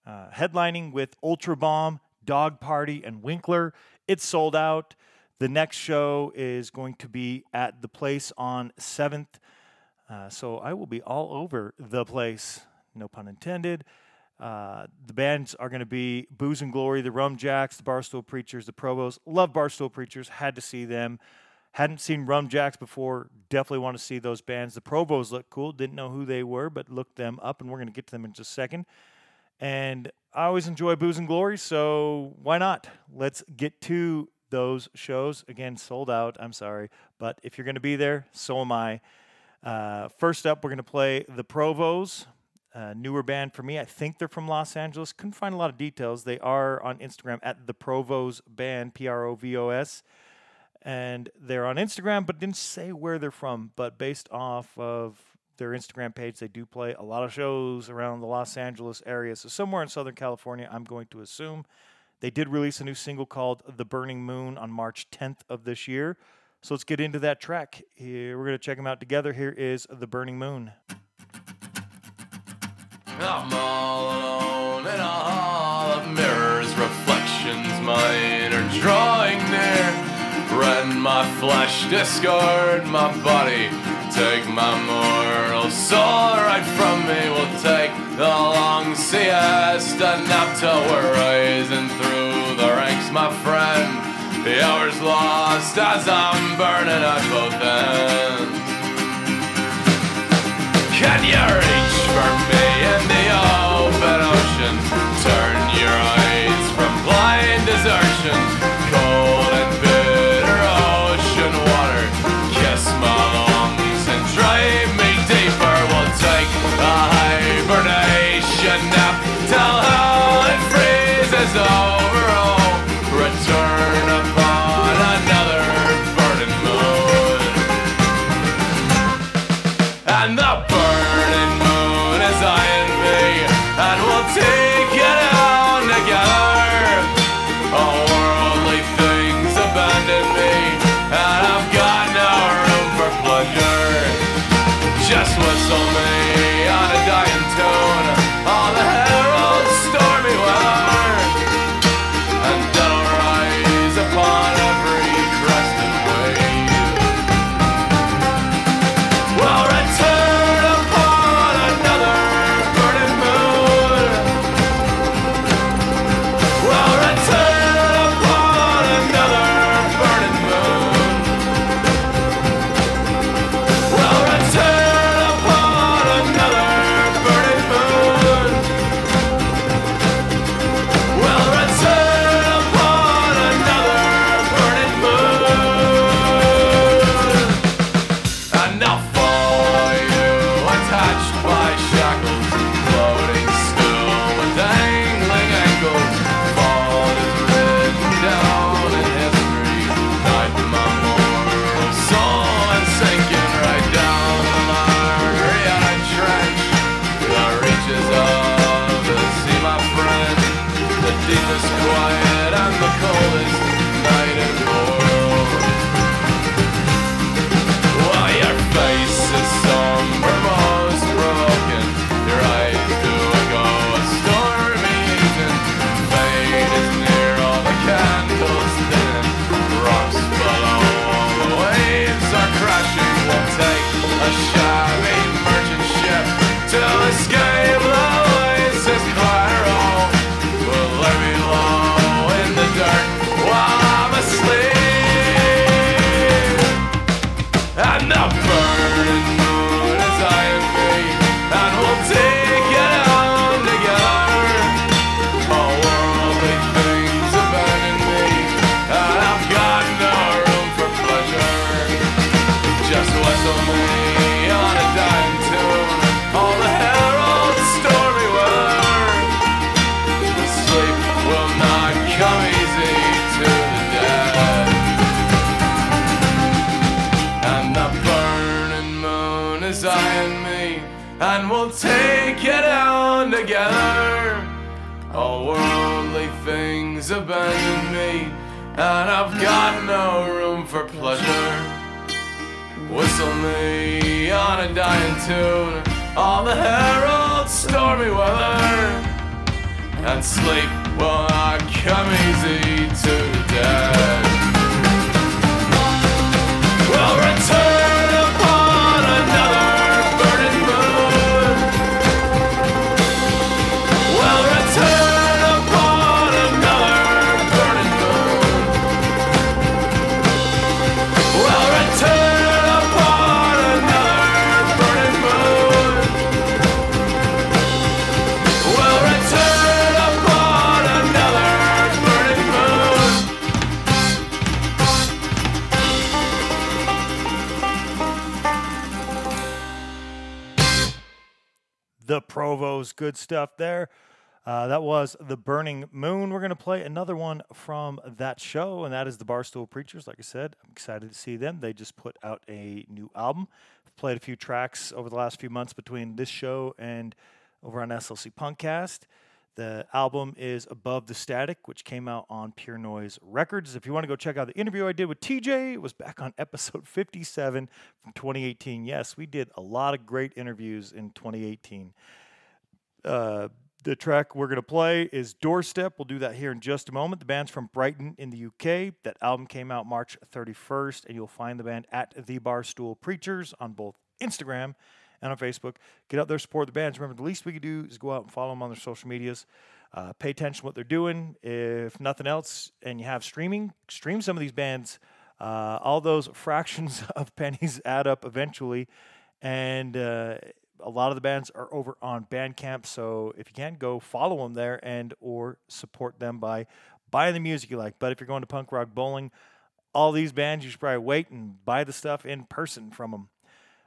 uh, headlining with Ultrabomb, Dog Party, and Winkler. It's sold out. The next show is going to be at the place on 7th. Uh, so I will be all over the place, no pun intended. Uh, the bands are going to be Booze and Glory, the Rumjacks, the Barstool Preachers, the Provos. Love Barstool Preachers, had to see them. Hadn't seen Rumjacks before, definitely want to see those bands. The Provos look cool, didn't know who they were, but looked them up, and we're going to get to them in just a second. And I always enjoy Booze and Glory, so why not? Let's get to those shows. Again, sold out, I'm sorry. But if you're going to be there, so am I. Uh, first up, we're going to play the Provos, a newer band for me. I think they're from Los Angeles. Couldn't find a lot of details. They are on Instagram at the Provos Band, P R O V O S. And they're on Instagram, but didn't say where they're from. But based off of their Instagram page, they do play a lot of shows around the Los Angeles area. So somewhere in Southern California, I'm going to assume. They did release a new single called The Burning Moon on March 10th of this year. So let's get into that track. Here, we're going to check them out together. Here is The Burning Moon. I'm all alone in a hall of mirrors, reflections mine are drawing near. Rend my flesh, discard my body, take my mortal soul right from me. We'll take the long siesta nap till we're rising through the ranks, my friend. The hour's lost as I'm burning at both ends. Can you reach for me in the open ocean? Freezes things abandon me, and I've got no room for pleasure. Whistle me on a dying tune, on the herald stormy weather, and sleep will not come easy to the dead. We'll return Good stuff there. Uh, that was The Burning Moon. We're going to play another one from that show, and that is the Barstool Preachers. Like I said, I'm excited to see them. They just put out a new album. I've played a few tracks over the last few months between this show and over on SLC Punkcast. The album is Above the Static, which came out on Pure Noise Records. If you want to go check out the interview I did with TJ, it was back on episode 57 from 2018. Yes, we did a lot of great interviews in 2018. Uh, the track we're going to play is Doorstep. We'll do that here in just a moment. The band's from Brighton in the UK. That album came out March 31st, and you'll find the band at The Barstool Preachers on both Instagram and on Facebook. Get out there, support the bands. Remember, the least we can do is go out and follow them on their social medias. Uh, pay attention to what they're doing. If nothing else, and you have streaming, stream some of these bands. Uh, all those fractions of pennies add up eventually. And uh, a lot of the bands are over on Bandcamp, so if you can go follow them there and or support them by buying the music you like. But if you're going to punk rock bowling, all these bands you should probably wait and buy the stuff in person from them.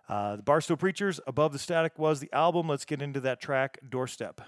Uh, the Barstool Preachers, Above the Static was the album. Let's get into that track, Doorstep.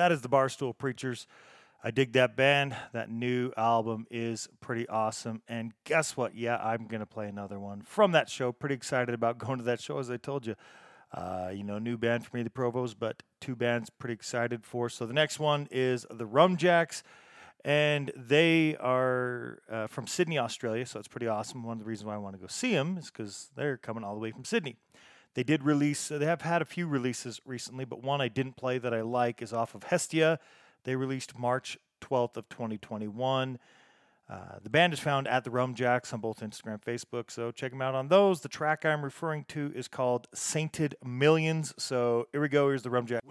That is the Barstool Preachers. I dig that band. That new album is pretty awesome. And guess what? Yeah, I'm going to play another one from that show. Pretty excited about going to that show, as I told you. Uh, you know, new band for me, the Provos, but two bands pretty excited for. So the next one is the Rumjacks, and they are uh, from Sydney, Australia. So it's pretty awesome. One of the reasons why I want to go see them is because they're coming all the way from Sydney. They did release. They have had a few releases recently, but one I didn't play that I like is off of Hestia. They released March 12th of 2021. Uh, the band is found at the Rumjacks on both Instagram Facebook, so check them out on those. The track I'm referring to is called Sainted Millions. So here we go. Here's the Rum Jack.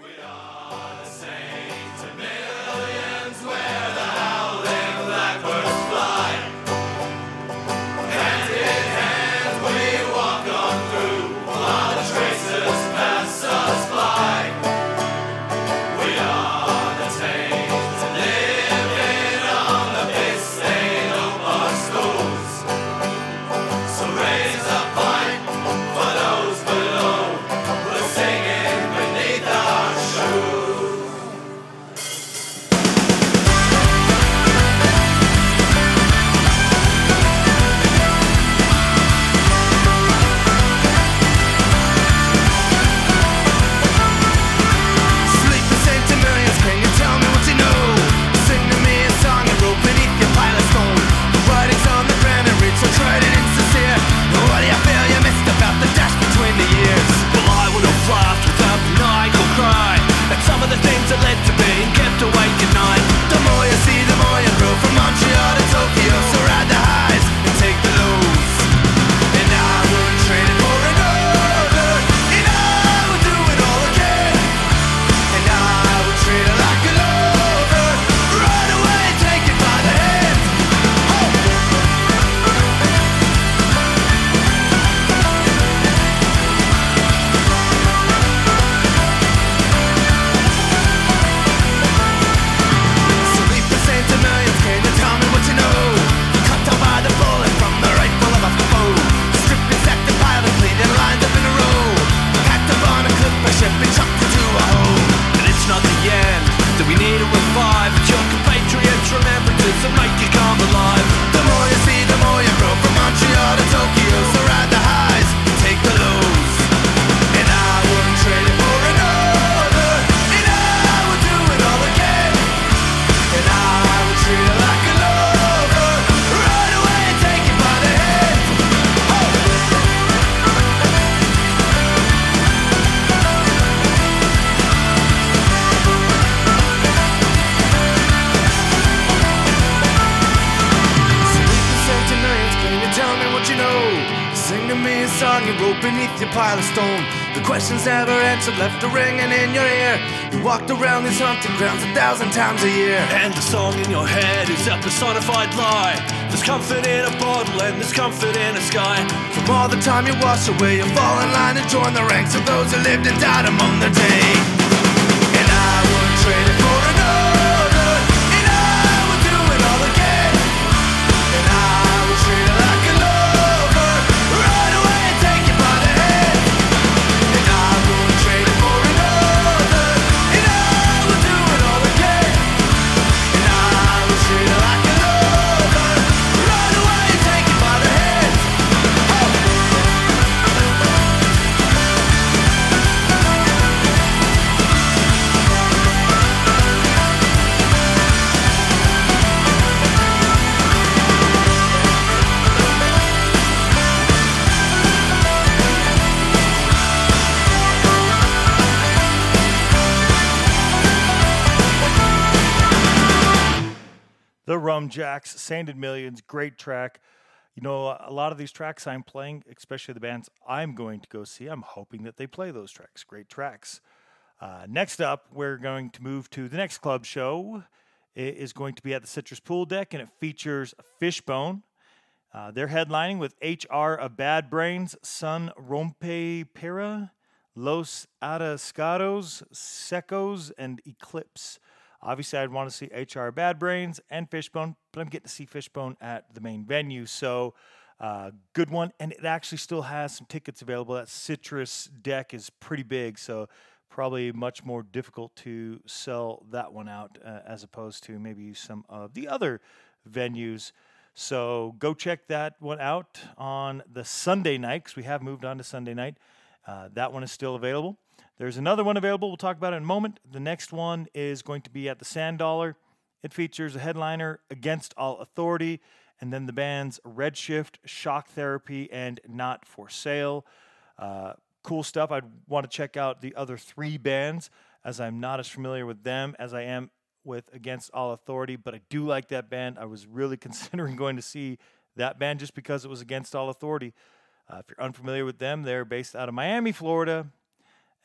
Pile of stone. The questions never answered, left a ringing in your ear. You walked around these hunting grounds a thousand times a year. And the song in your head is a personified lie There's comfort in a bottle and there's comfort in a sky From all the time you wash away, you fall in line and join the ranks of those who lived and died among the day. Jacks, Sainted Millions, great track. You know, a lot of these tracks I'm playing, especially the bands I'm going to go see, I'm hoping that they play those tracks. Great tracks. Uh, next up, we're going to move to the next club show. It is going to be at the Citrus Pool Deck, and it features Fishbone. Uh, they're headlining with HR of Bad Brains, Son Rompe Pera, Los Atascados, Secos, and Eclipse. Obviously, I'd want to see HR Bad Brains and Fishbone, but I'm getting to see Fishbone at the main venue. So, uh, good one. And it actually still has some tickets available. That Citrus deck is pretty big. So, probably much more difficult to sell that one out uh, as opposed to maybe some of the other venues. So, go check that one out on the Sunday night because we have moved on to Sunday night. Uh, that one is still available. There's another one available. We'll talk about in a moment. The next one is going to be at the Sand Dollar. It features a headliner Against All Authority, and then the bands Redshift, Shock Therapy, and Not for Sale. Uh, cool stuff. I'd want to check out the other three bands as I'm not as familiar with them as I am with Against All Authority, but I do like that band. I was really considering going to see that band just because it was Against All Authority. Uh, if you're unfamiliar with them, they're based out of Miami, Florida,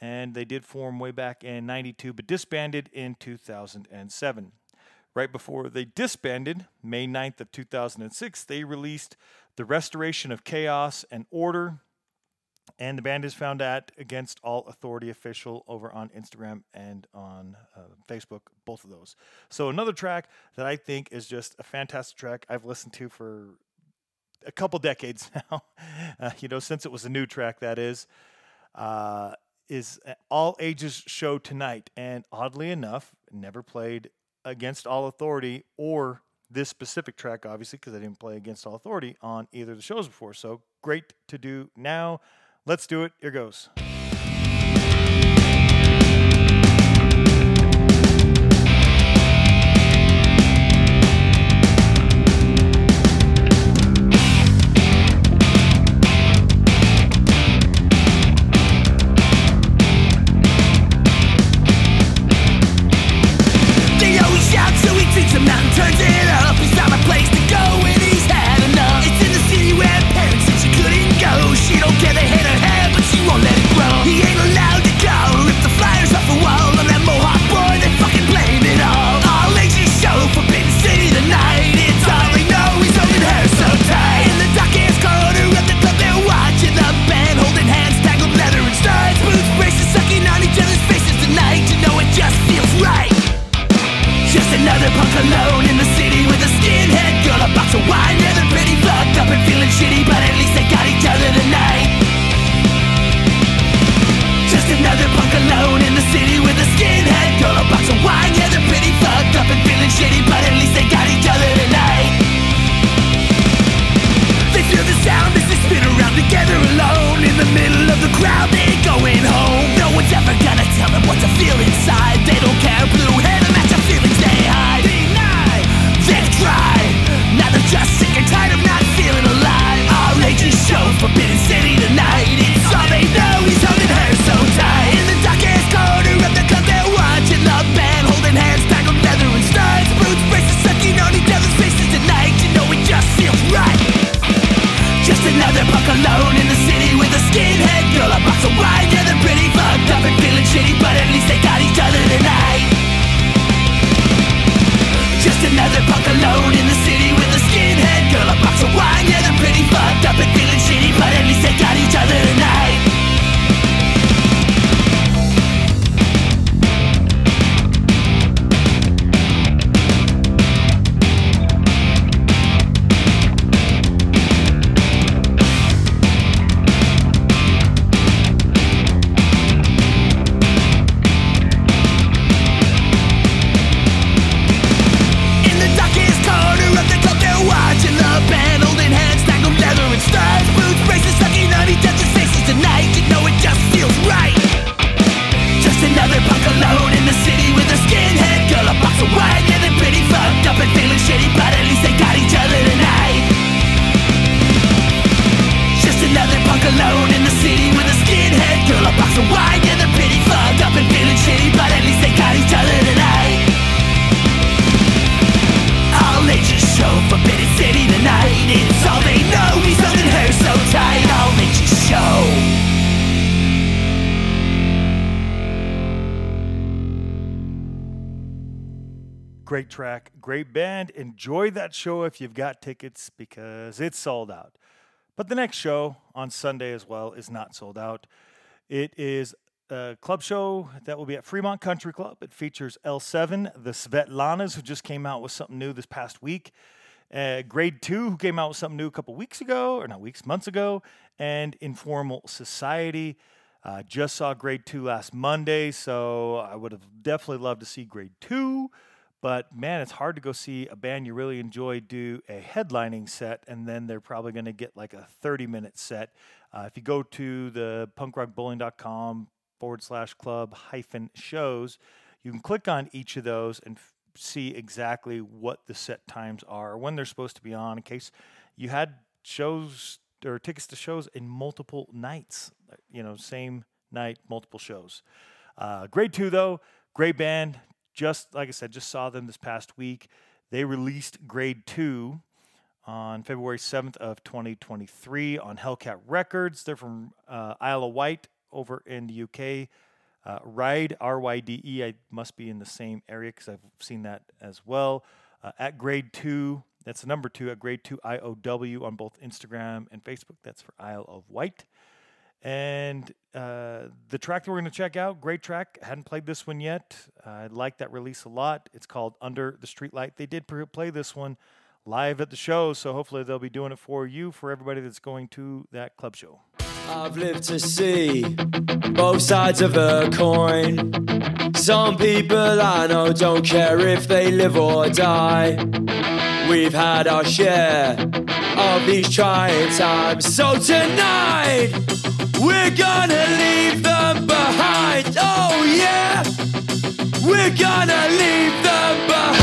and they did form way back in 92 but disbanded in 2007 right before they disbanded may 9th of 2006 they released the restoration of chaos and order and the band is found at against all authority official over on instagram and on uh, facebook both of those. So another track that i think is just a fantastic track i've listened to for a couple decades now uh, you know since it was a new track that is uh, is an all ages show tonight, and oddly enough, never played against all authority or this specific track, obviously, because I didn't play against all authority on either of the shows before. So great to do now. Let's do it. Here goes. That show if you've got tickets because it's sold out. But the next show on Sunday as well is not sold out. It is a club show that will be at Fremont Country Club. It features L7, the Svetlanas, who just came out with something new this past week. Uh, Grade 2, who came out with something new a couple weeks ago, or not weeks, months ago. And Informal Society. Uh, just saw Grade 2 last Monday, so I would have definitely loved to see Grade 2. But man, it's hard to go see a band you really enjoy do a headlining set, and then they're probably going to get like a 30 minute set. Uh, if you go to the punkrockbowling.com forward slash club hyphen shows, you can click on each of those and f- see exactly what the set times are, when they're supposed to be on, in case you had shows or tickets to shows in multiple nights, you know, same night, multiple shows. Uh, grade two, though, great band. Just like I said, just saw them this past week. They released grade two on February 7th of 2023 on Hellcat Records. They're from uh, Isle of Wight over in the UK. Uh, Ride, R Y D E, I must be in the same area because I've seen that as well. Uh, at grade two, that's the number two, at grade two IOW on both Instagram and Facebook. That's for Isle of Wight. And uh, the track that we're going to check out, great track. Hadn't played this one yet. I like that release a lot. It's called Under the Streetlight. They did play this one live at the show, so hopefully they'll be doing it for you, for everybody that's going to that club show. I've lived to see both sides of a coin. Some people I know don't care if they live or die. We've had our share of these trying times. So tonight, we're gonna leave them behind. Oh, yeah, we're gonna leave them behind.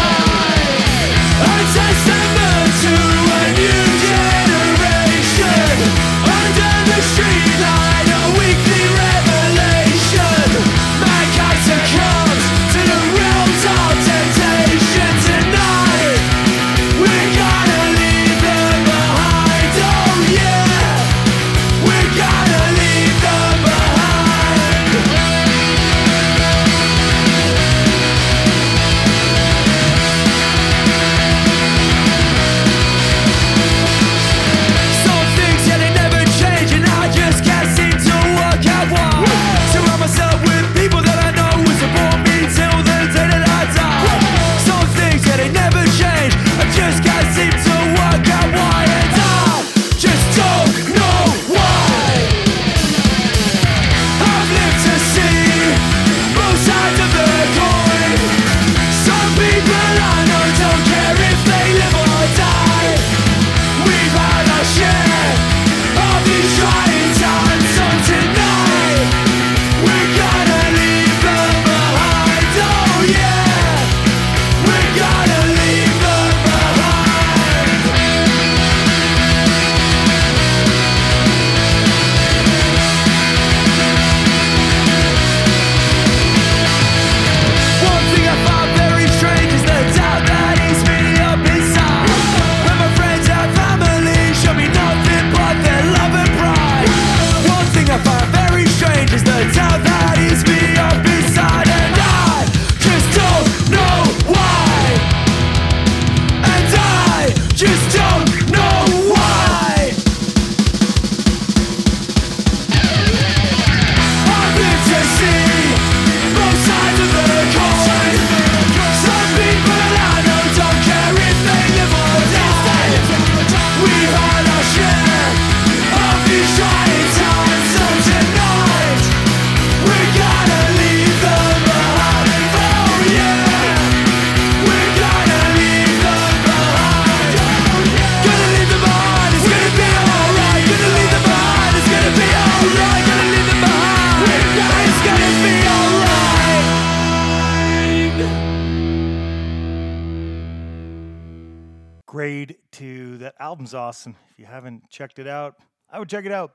Awesome. If you haven't checked it out, I would check it out.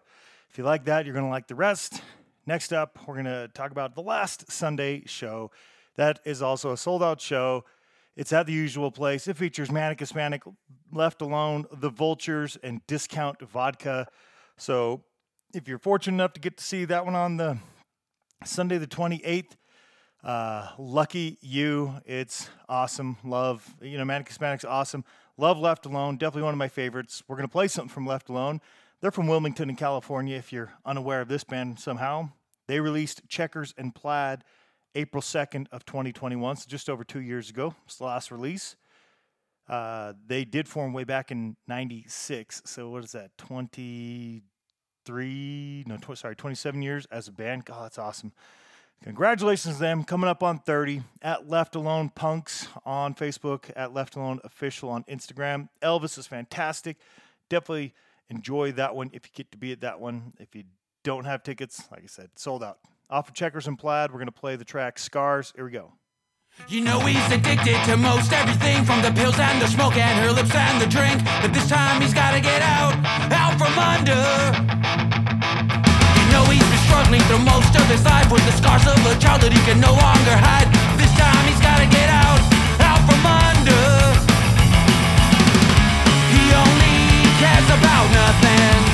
If you like that, you're going to like the rest. Next up, we're going to talk about the last Sunday show. That is also a sold out show. It's at the usual place. It features Manic Hispanic, Left Alone, The Vultures, and Discount Vodka. So if you're fortunate enough to get to see that one on the Sunday the 28th, uh, lucky you. It's awesome. Love, you know, Manic Hispanic's awesome. Love Left Alone. Definitely one of my favorites. We're going to play something from Left Alone. They're from Wilmington in California, if you're unaware of this band somehow. They released Checkers and Plaid April 2nd of 2021, so just over two years ago. It's the last release. Uh, they did form way back in 96. So what is that? 23, no, tw- sorry, 27 years as a band. God, that's awesome. Congratulations them coming up on 30 at Left Alone Punks on Facebook, at Left Alone Official on Instagram. Elvis is fantastic. Definitely enjoy that one if you get to be at that one. If you don't have tickets, like I said, sold out. Off of Checkers and Plaid, we're going to play the track Scars. Here we go. You know he's addicted to most everything from the pills and the smoke and her lips and the drink. But this time he's gotta get out, out from under. You know he's struggling through most of his life with the scars of a child that he can no longer hide. This time he's gotta get out, out from under. He only cares about nothing.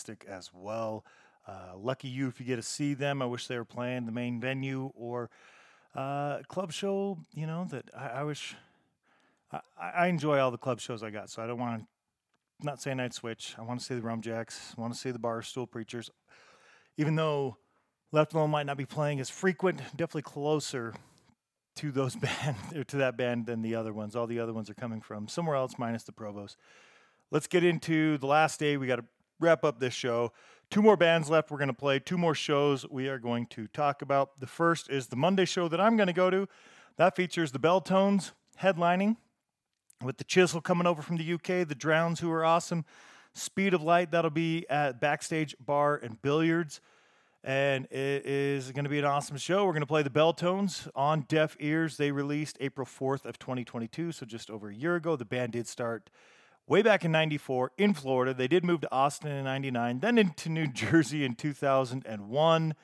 Fantastic as well. Uh, lucky you if you get to see them. I wish they were playing the main venue or uh, club show. You know that I, I wish. I, I enjoy all the club shows I got, so I don't want to. Not saying I'd switch. I want to see the Rumjacks. I want to see the Barstool Preachers. Even though Left Alone might not be playing as frequent, definitely closer to those band or to that band than the other ones. All the other ones are coming from somewhere else, minus the Provos. Let's get into the last day. We got to wrap up this show. Two more bands left. We're going to play two more shows we are going to talk about. The first is the Monday show that I'm going to go to. That features the Beltones headlining with the Chisel coming over from the UK, the Drowns, who are awesome. Speed of Light, that'll be at Backstage Bar and Billiards. And it is going to be an awesome show. We're going to play the Beltones on Deaf Ears. They released April 4th of 2022, so just over a year ago. The band did start way back in 94 in Florida. They did move to Austin in 99, then into New Jersey in 2001.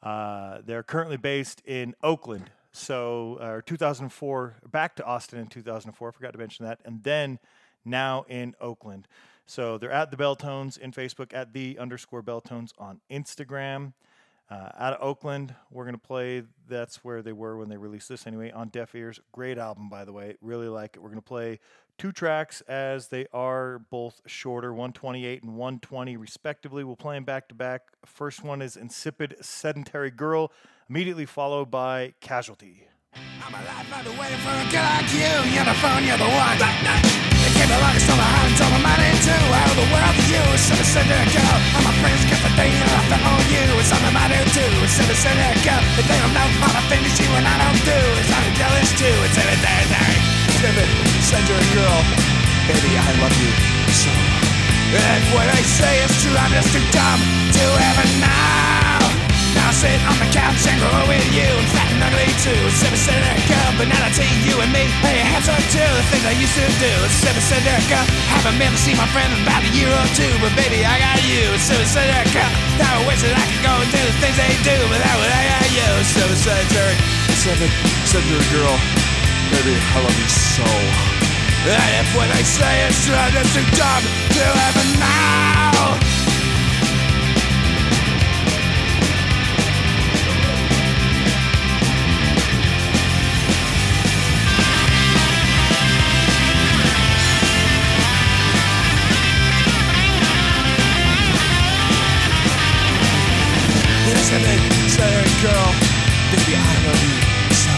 Uh, they're currently based in Oakland. So, uh, 2004, back to Austin in 2004. I Forgot to mention that. And then now in Oakland. So they're at the Beltones in Facebook, at the underscore Beltones on Instagram. Uh, out of Oakland, we're going to play. That's where they were when they released this anyway, on Deaf Ears. Great album, by the way. Really like it. We're going to play two tracks as they are both shorter 128 and 120, respectively. We'll play them back to back. First one is Insipid Sedentary Girl, immediately followed by Casualty. I'm alive, for a girl like you. You're the phone, you're the one. Came along and stole my heart and told my mind into How the world to you. is yours, so girl, and my friends got the thing that I felt on you. It's something I do too, it's so cynical girl. If they don't know how to finish you and I don't do. It's not a jealous too, it's everything Timid, slender girl. Baby, I love you so. And what I say is true, I'm just too dumb to ever know. Now I sit on the couch and grow with you, and fat and ugly too. Seven cynical, banality, you and me. Hey, hands up to the things I used to do. It's Seven cynical, haven't been to see my friend in about a year or two, but baby, I got you. Seven cynical, now I wish that I could go and do the things they do, but that would I got you. Seven cynical. Seven, seven girl, baby, I love you so. And if what I say is true, I'm just too dumb to ever know. Seven, seven girl, baby, I love you so.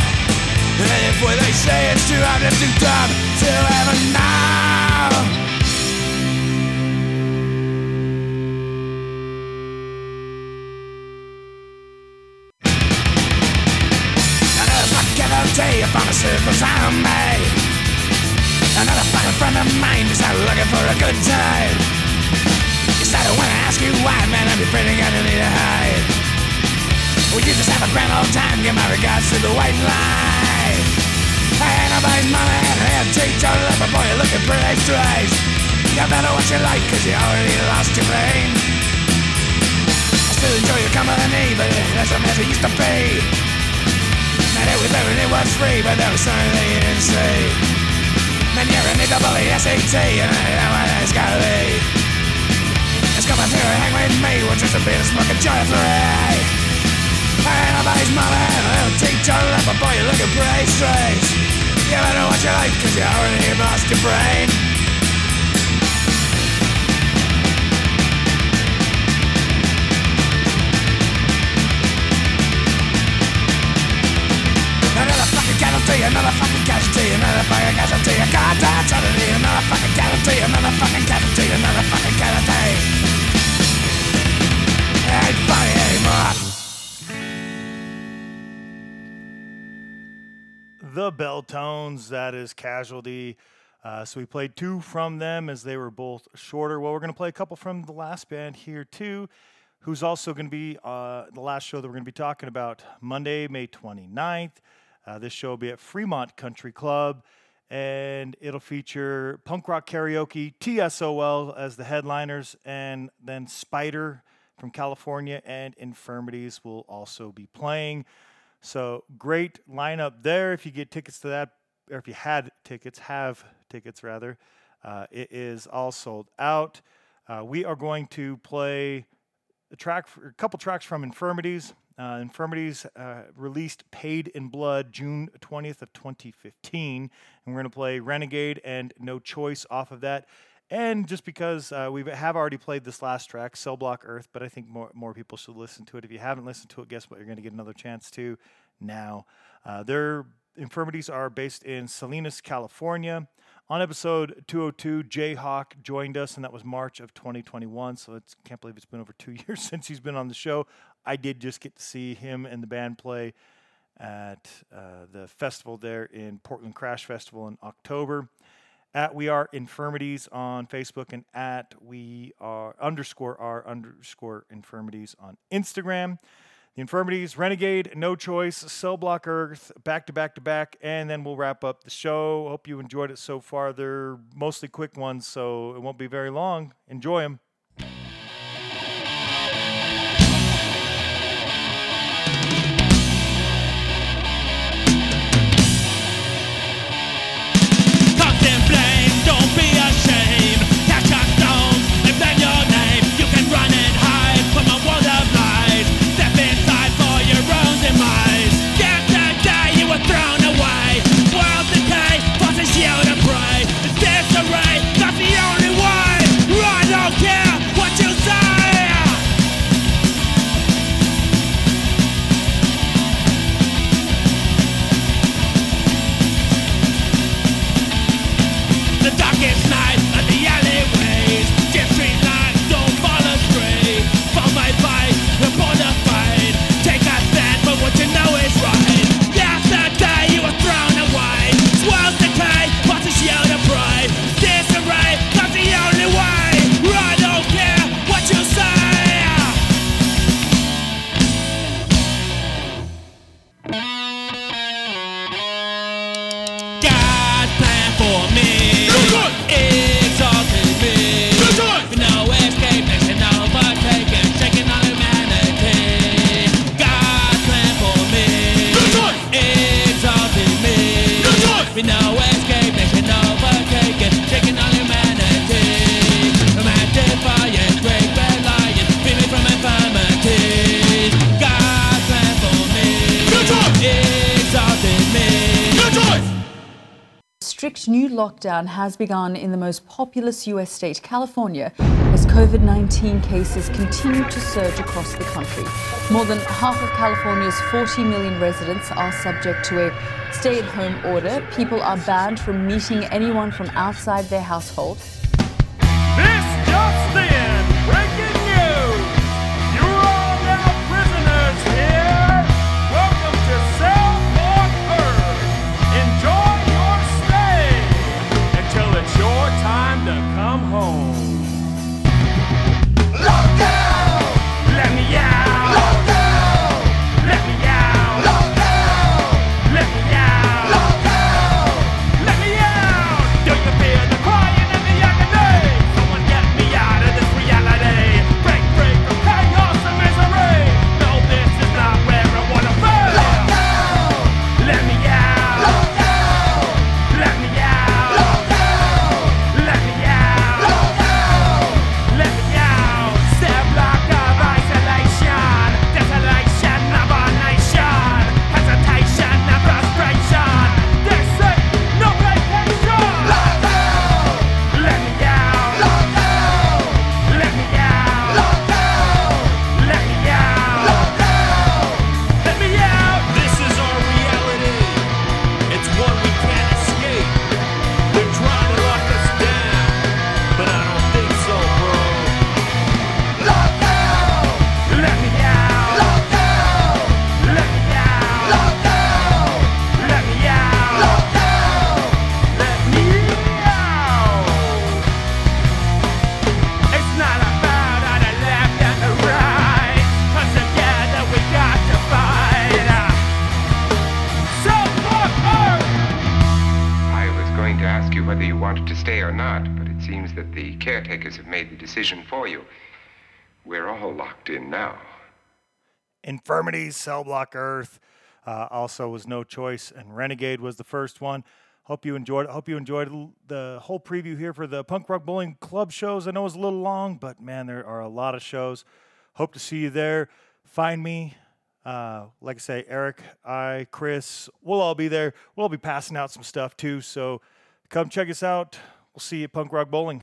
And if what they say is true, I'm just too dumb to ever know. Guarantee of pharmaceuticals on me. Another fucking friend of mine just out looking for a good time. Yes, I don't wanna ask you why, man. I'm afraid I'm gonna need a hide. Will you just have a grand old time? Give my regards to the white line. Ain't nobody's mama and head teacher left, but boy, you're looking pretty strange. You better watch your life, cause you already lost your brain. I still enjoy your company, but it isn't as it used to be. And it was there and it was free, but there was something you didn't see. Man, you're an E-double-E-S-A-T, and I know what it's gotta be. It's coming through and hang with me, we'll just a bit of smoke and joy free. Mama and a little teacher left, boy, you're looking pretty strange. You better watch your life, cause you already lost your brain. Another fucking casualty, another fucking casualty, another fucking casualty, a goddamn tragedy, another fucking casualty, another fucking casualty, another fucking casualty. The Beltones, that is Casualty. Uh, so we played two from them as they were both shorter. Well, we're going to play a couple from the last band here too, who's also going to be uh, the last show that we're going to be talking about Monday, May 29th. Uh, this show will be at Fremont Country Club, and it'll feature punk rock karaoke, TSOL as the headliners, and then Spider from California and Infirmities will also be playing. So great lineup there. If you get tickets to that, or if you had tickets, have tickets rather, uh, it is all sold out. Uh, we are going to play a track, a couple tracks from Infirmities. Uh, Infirmities uh, released Paid in Blood June 20th of 2015, and we're going to play Renegade and No Choice off of that. And just because uh, we have already played this last track, Cell Block Earth, but I think more, more people should listen to it. If you haven't listened to it, guess what? You're going to get another chance to now. Uh, their infirmities are based in Salinas, California. On episode 202, Jayhawk joined us, and that was March of 2021. So I can't believe it's been over two years since he's been on the show. I did just get to see him and the band play at uh, the festival there in Portland Crash Festival in October. At We Are Infirmities on Facebook and at We Are underscore R underscore Infirmities on Instagram. The Infirmities, Renegade, No Choice, Cell Block Earth, back to back to back, and then we'll wrap up the show. Hope you enjoyed it so far. They're mostly quick ones, so it won't be very long. Enjoy them. New lockdown has begun in the most populous US state, California, as COVID 19 cases continue to surge across the country. More than half of California's 40 million residents are subject to a stay at home order. People are banned from meeting anyone from outside their household. This just in, breaking have made the decision for you. We're all locked in now. Infirmities, Cell Block Earth uh, also was no choice, and Renegade was the first one. Hope you enjoyed. Hope you enjoyed the whole preview here for the Punk Rock Bowling Club shows. I know it's a little long, but man, there are a lot of shows. Hope to see you there. Find me. Uh, like I say, Eric, I, Chris, we'll all be there. We'll all be passing out some stuff too. So come check us out. We'll see you at Punk Rock Bowling.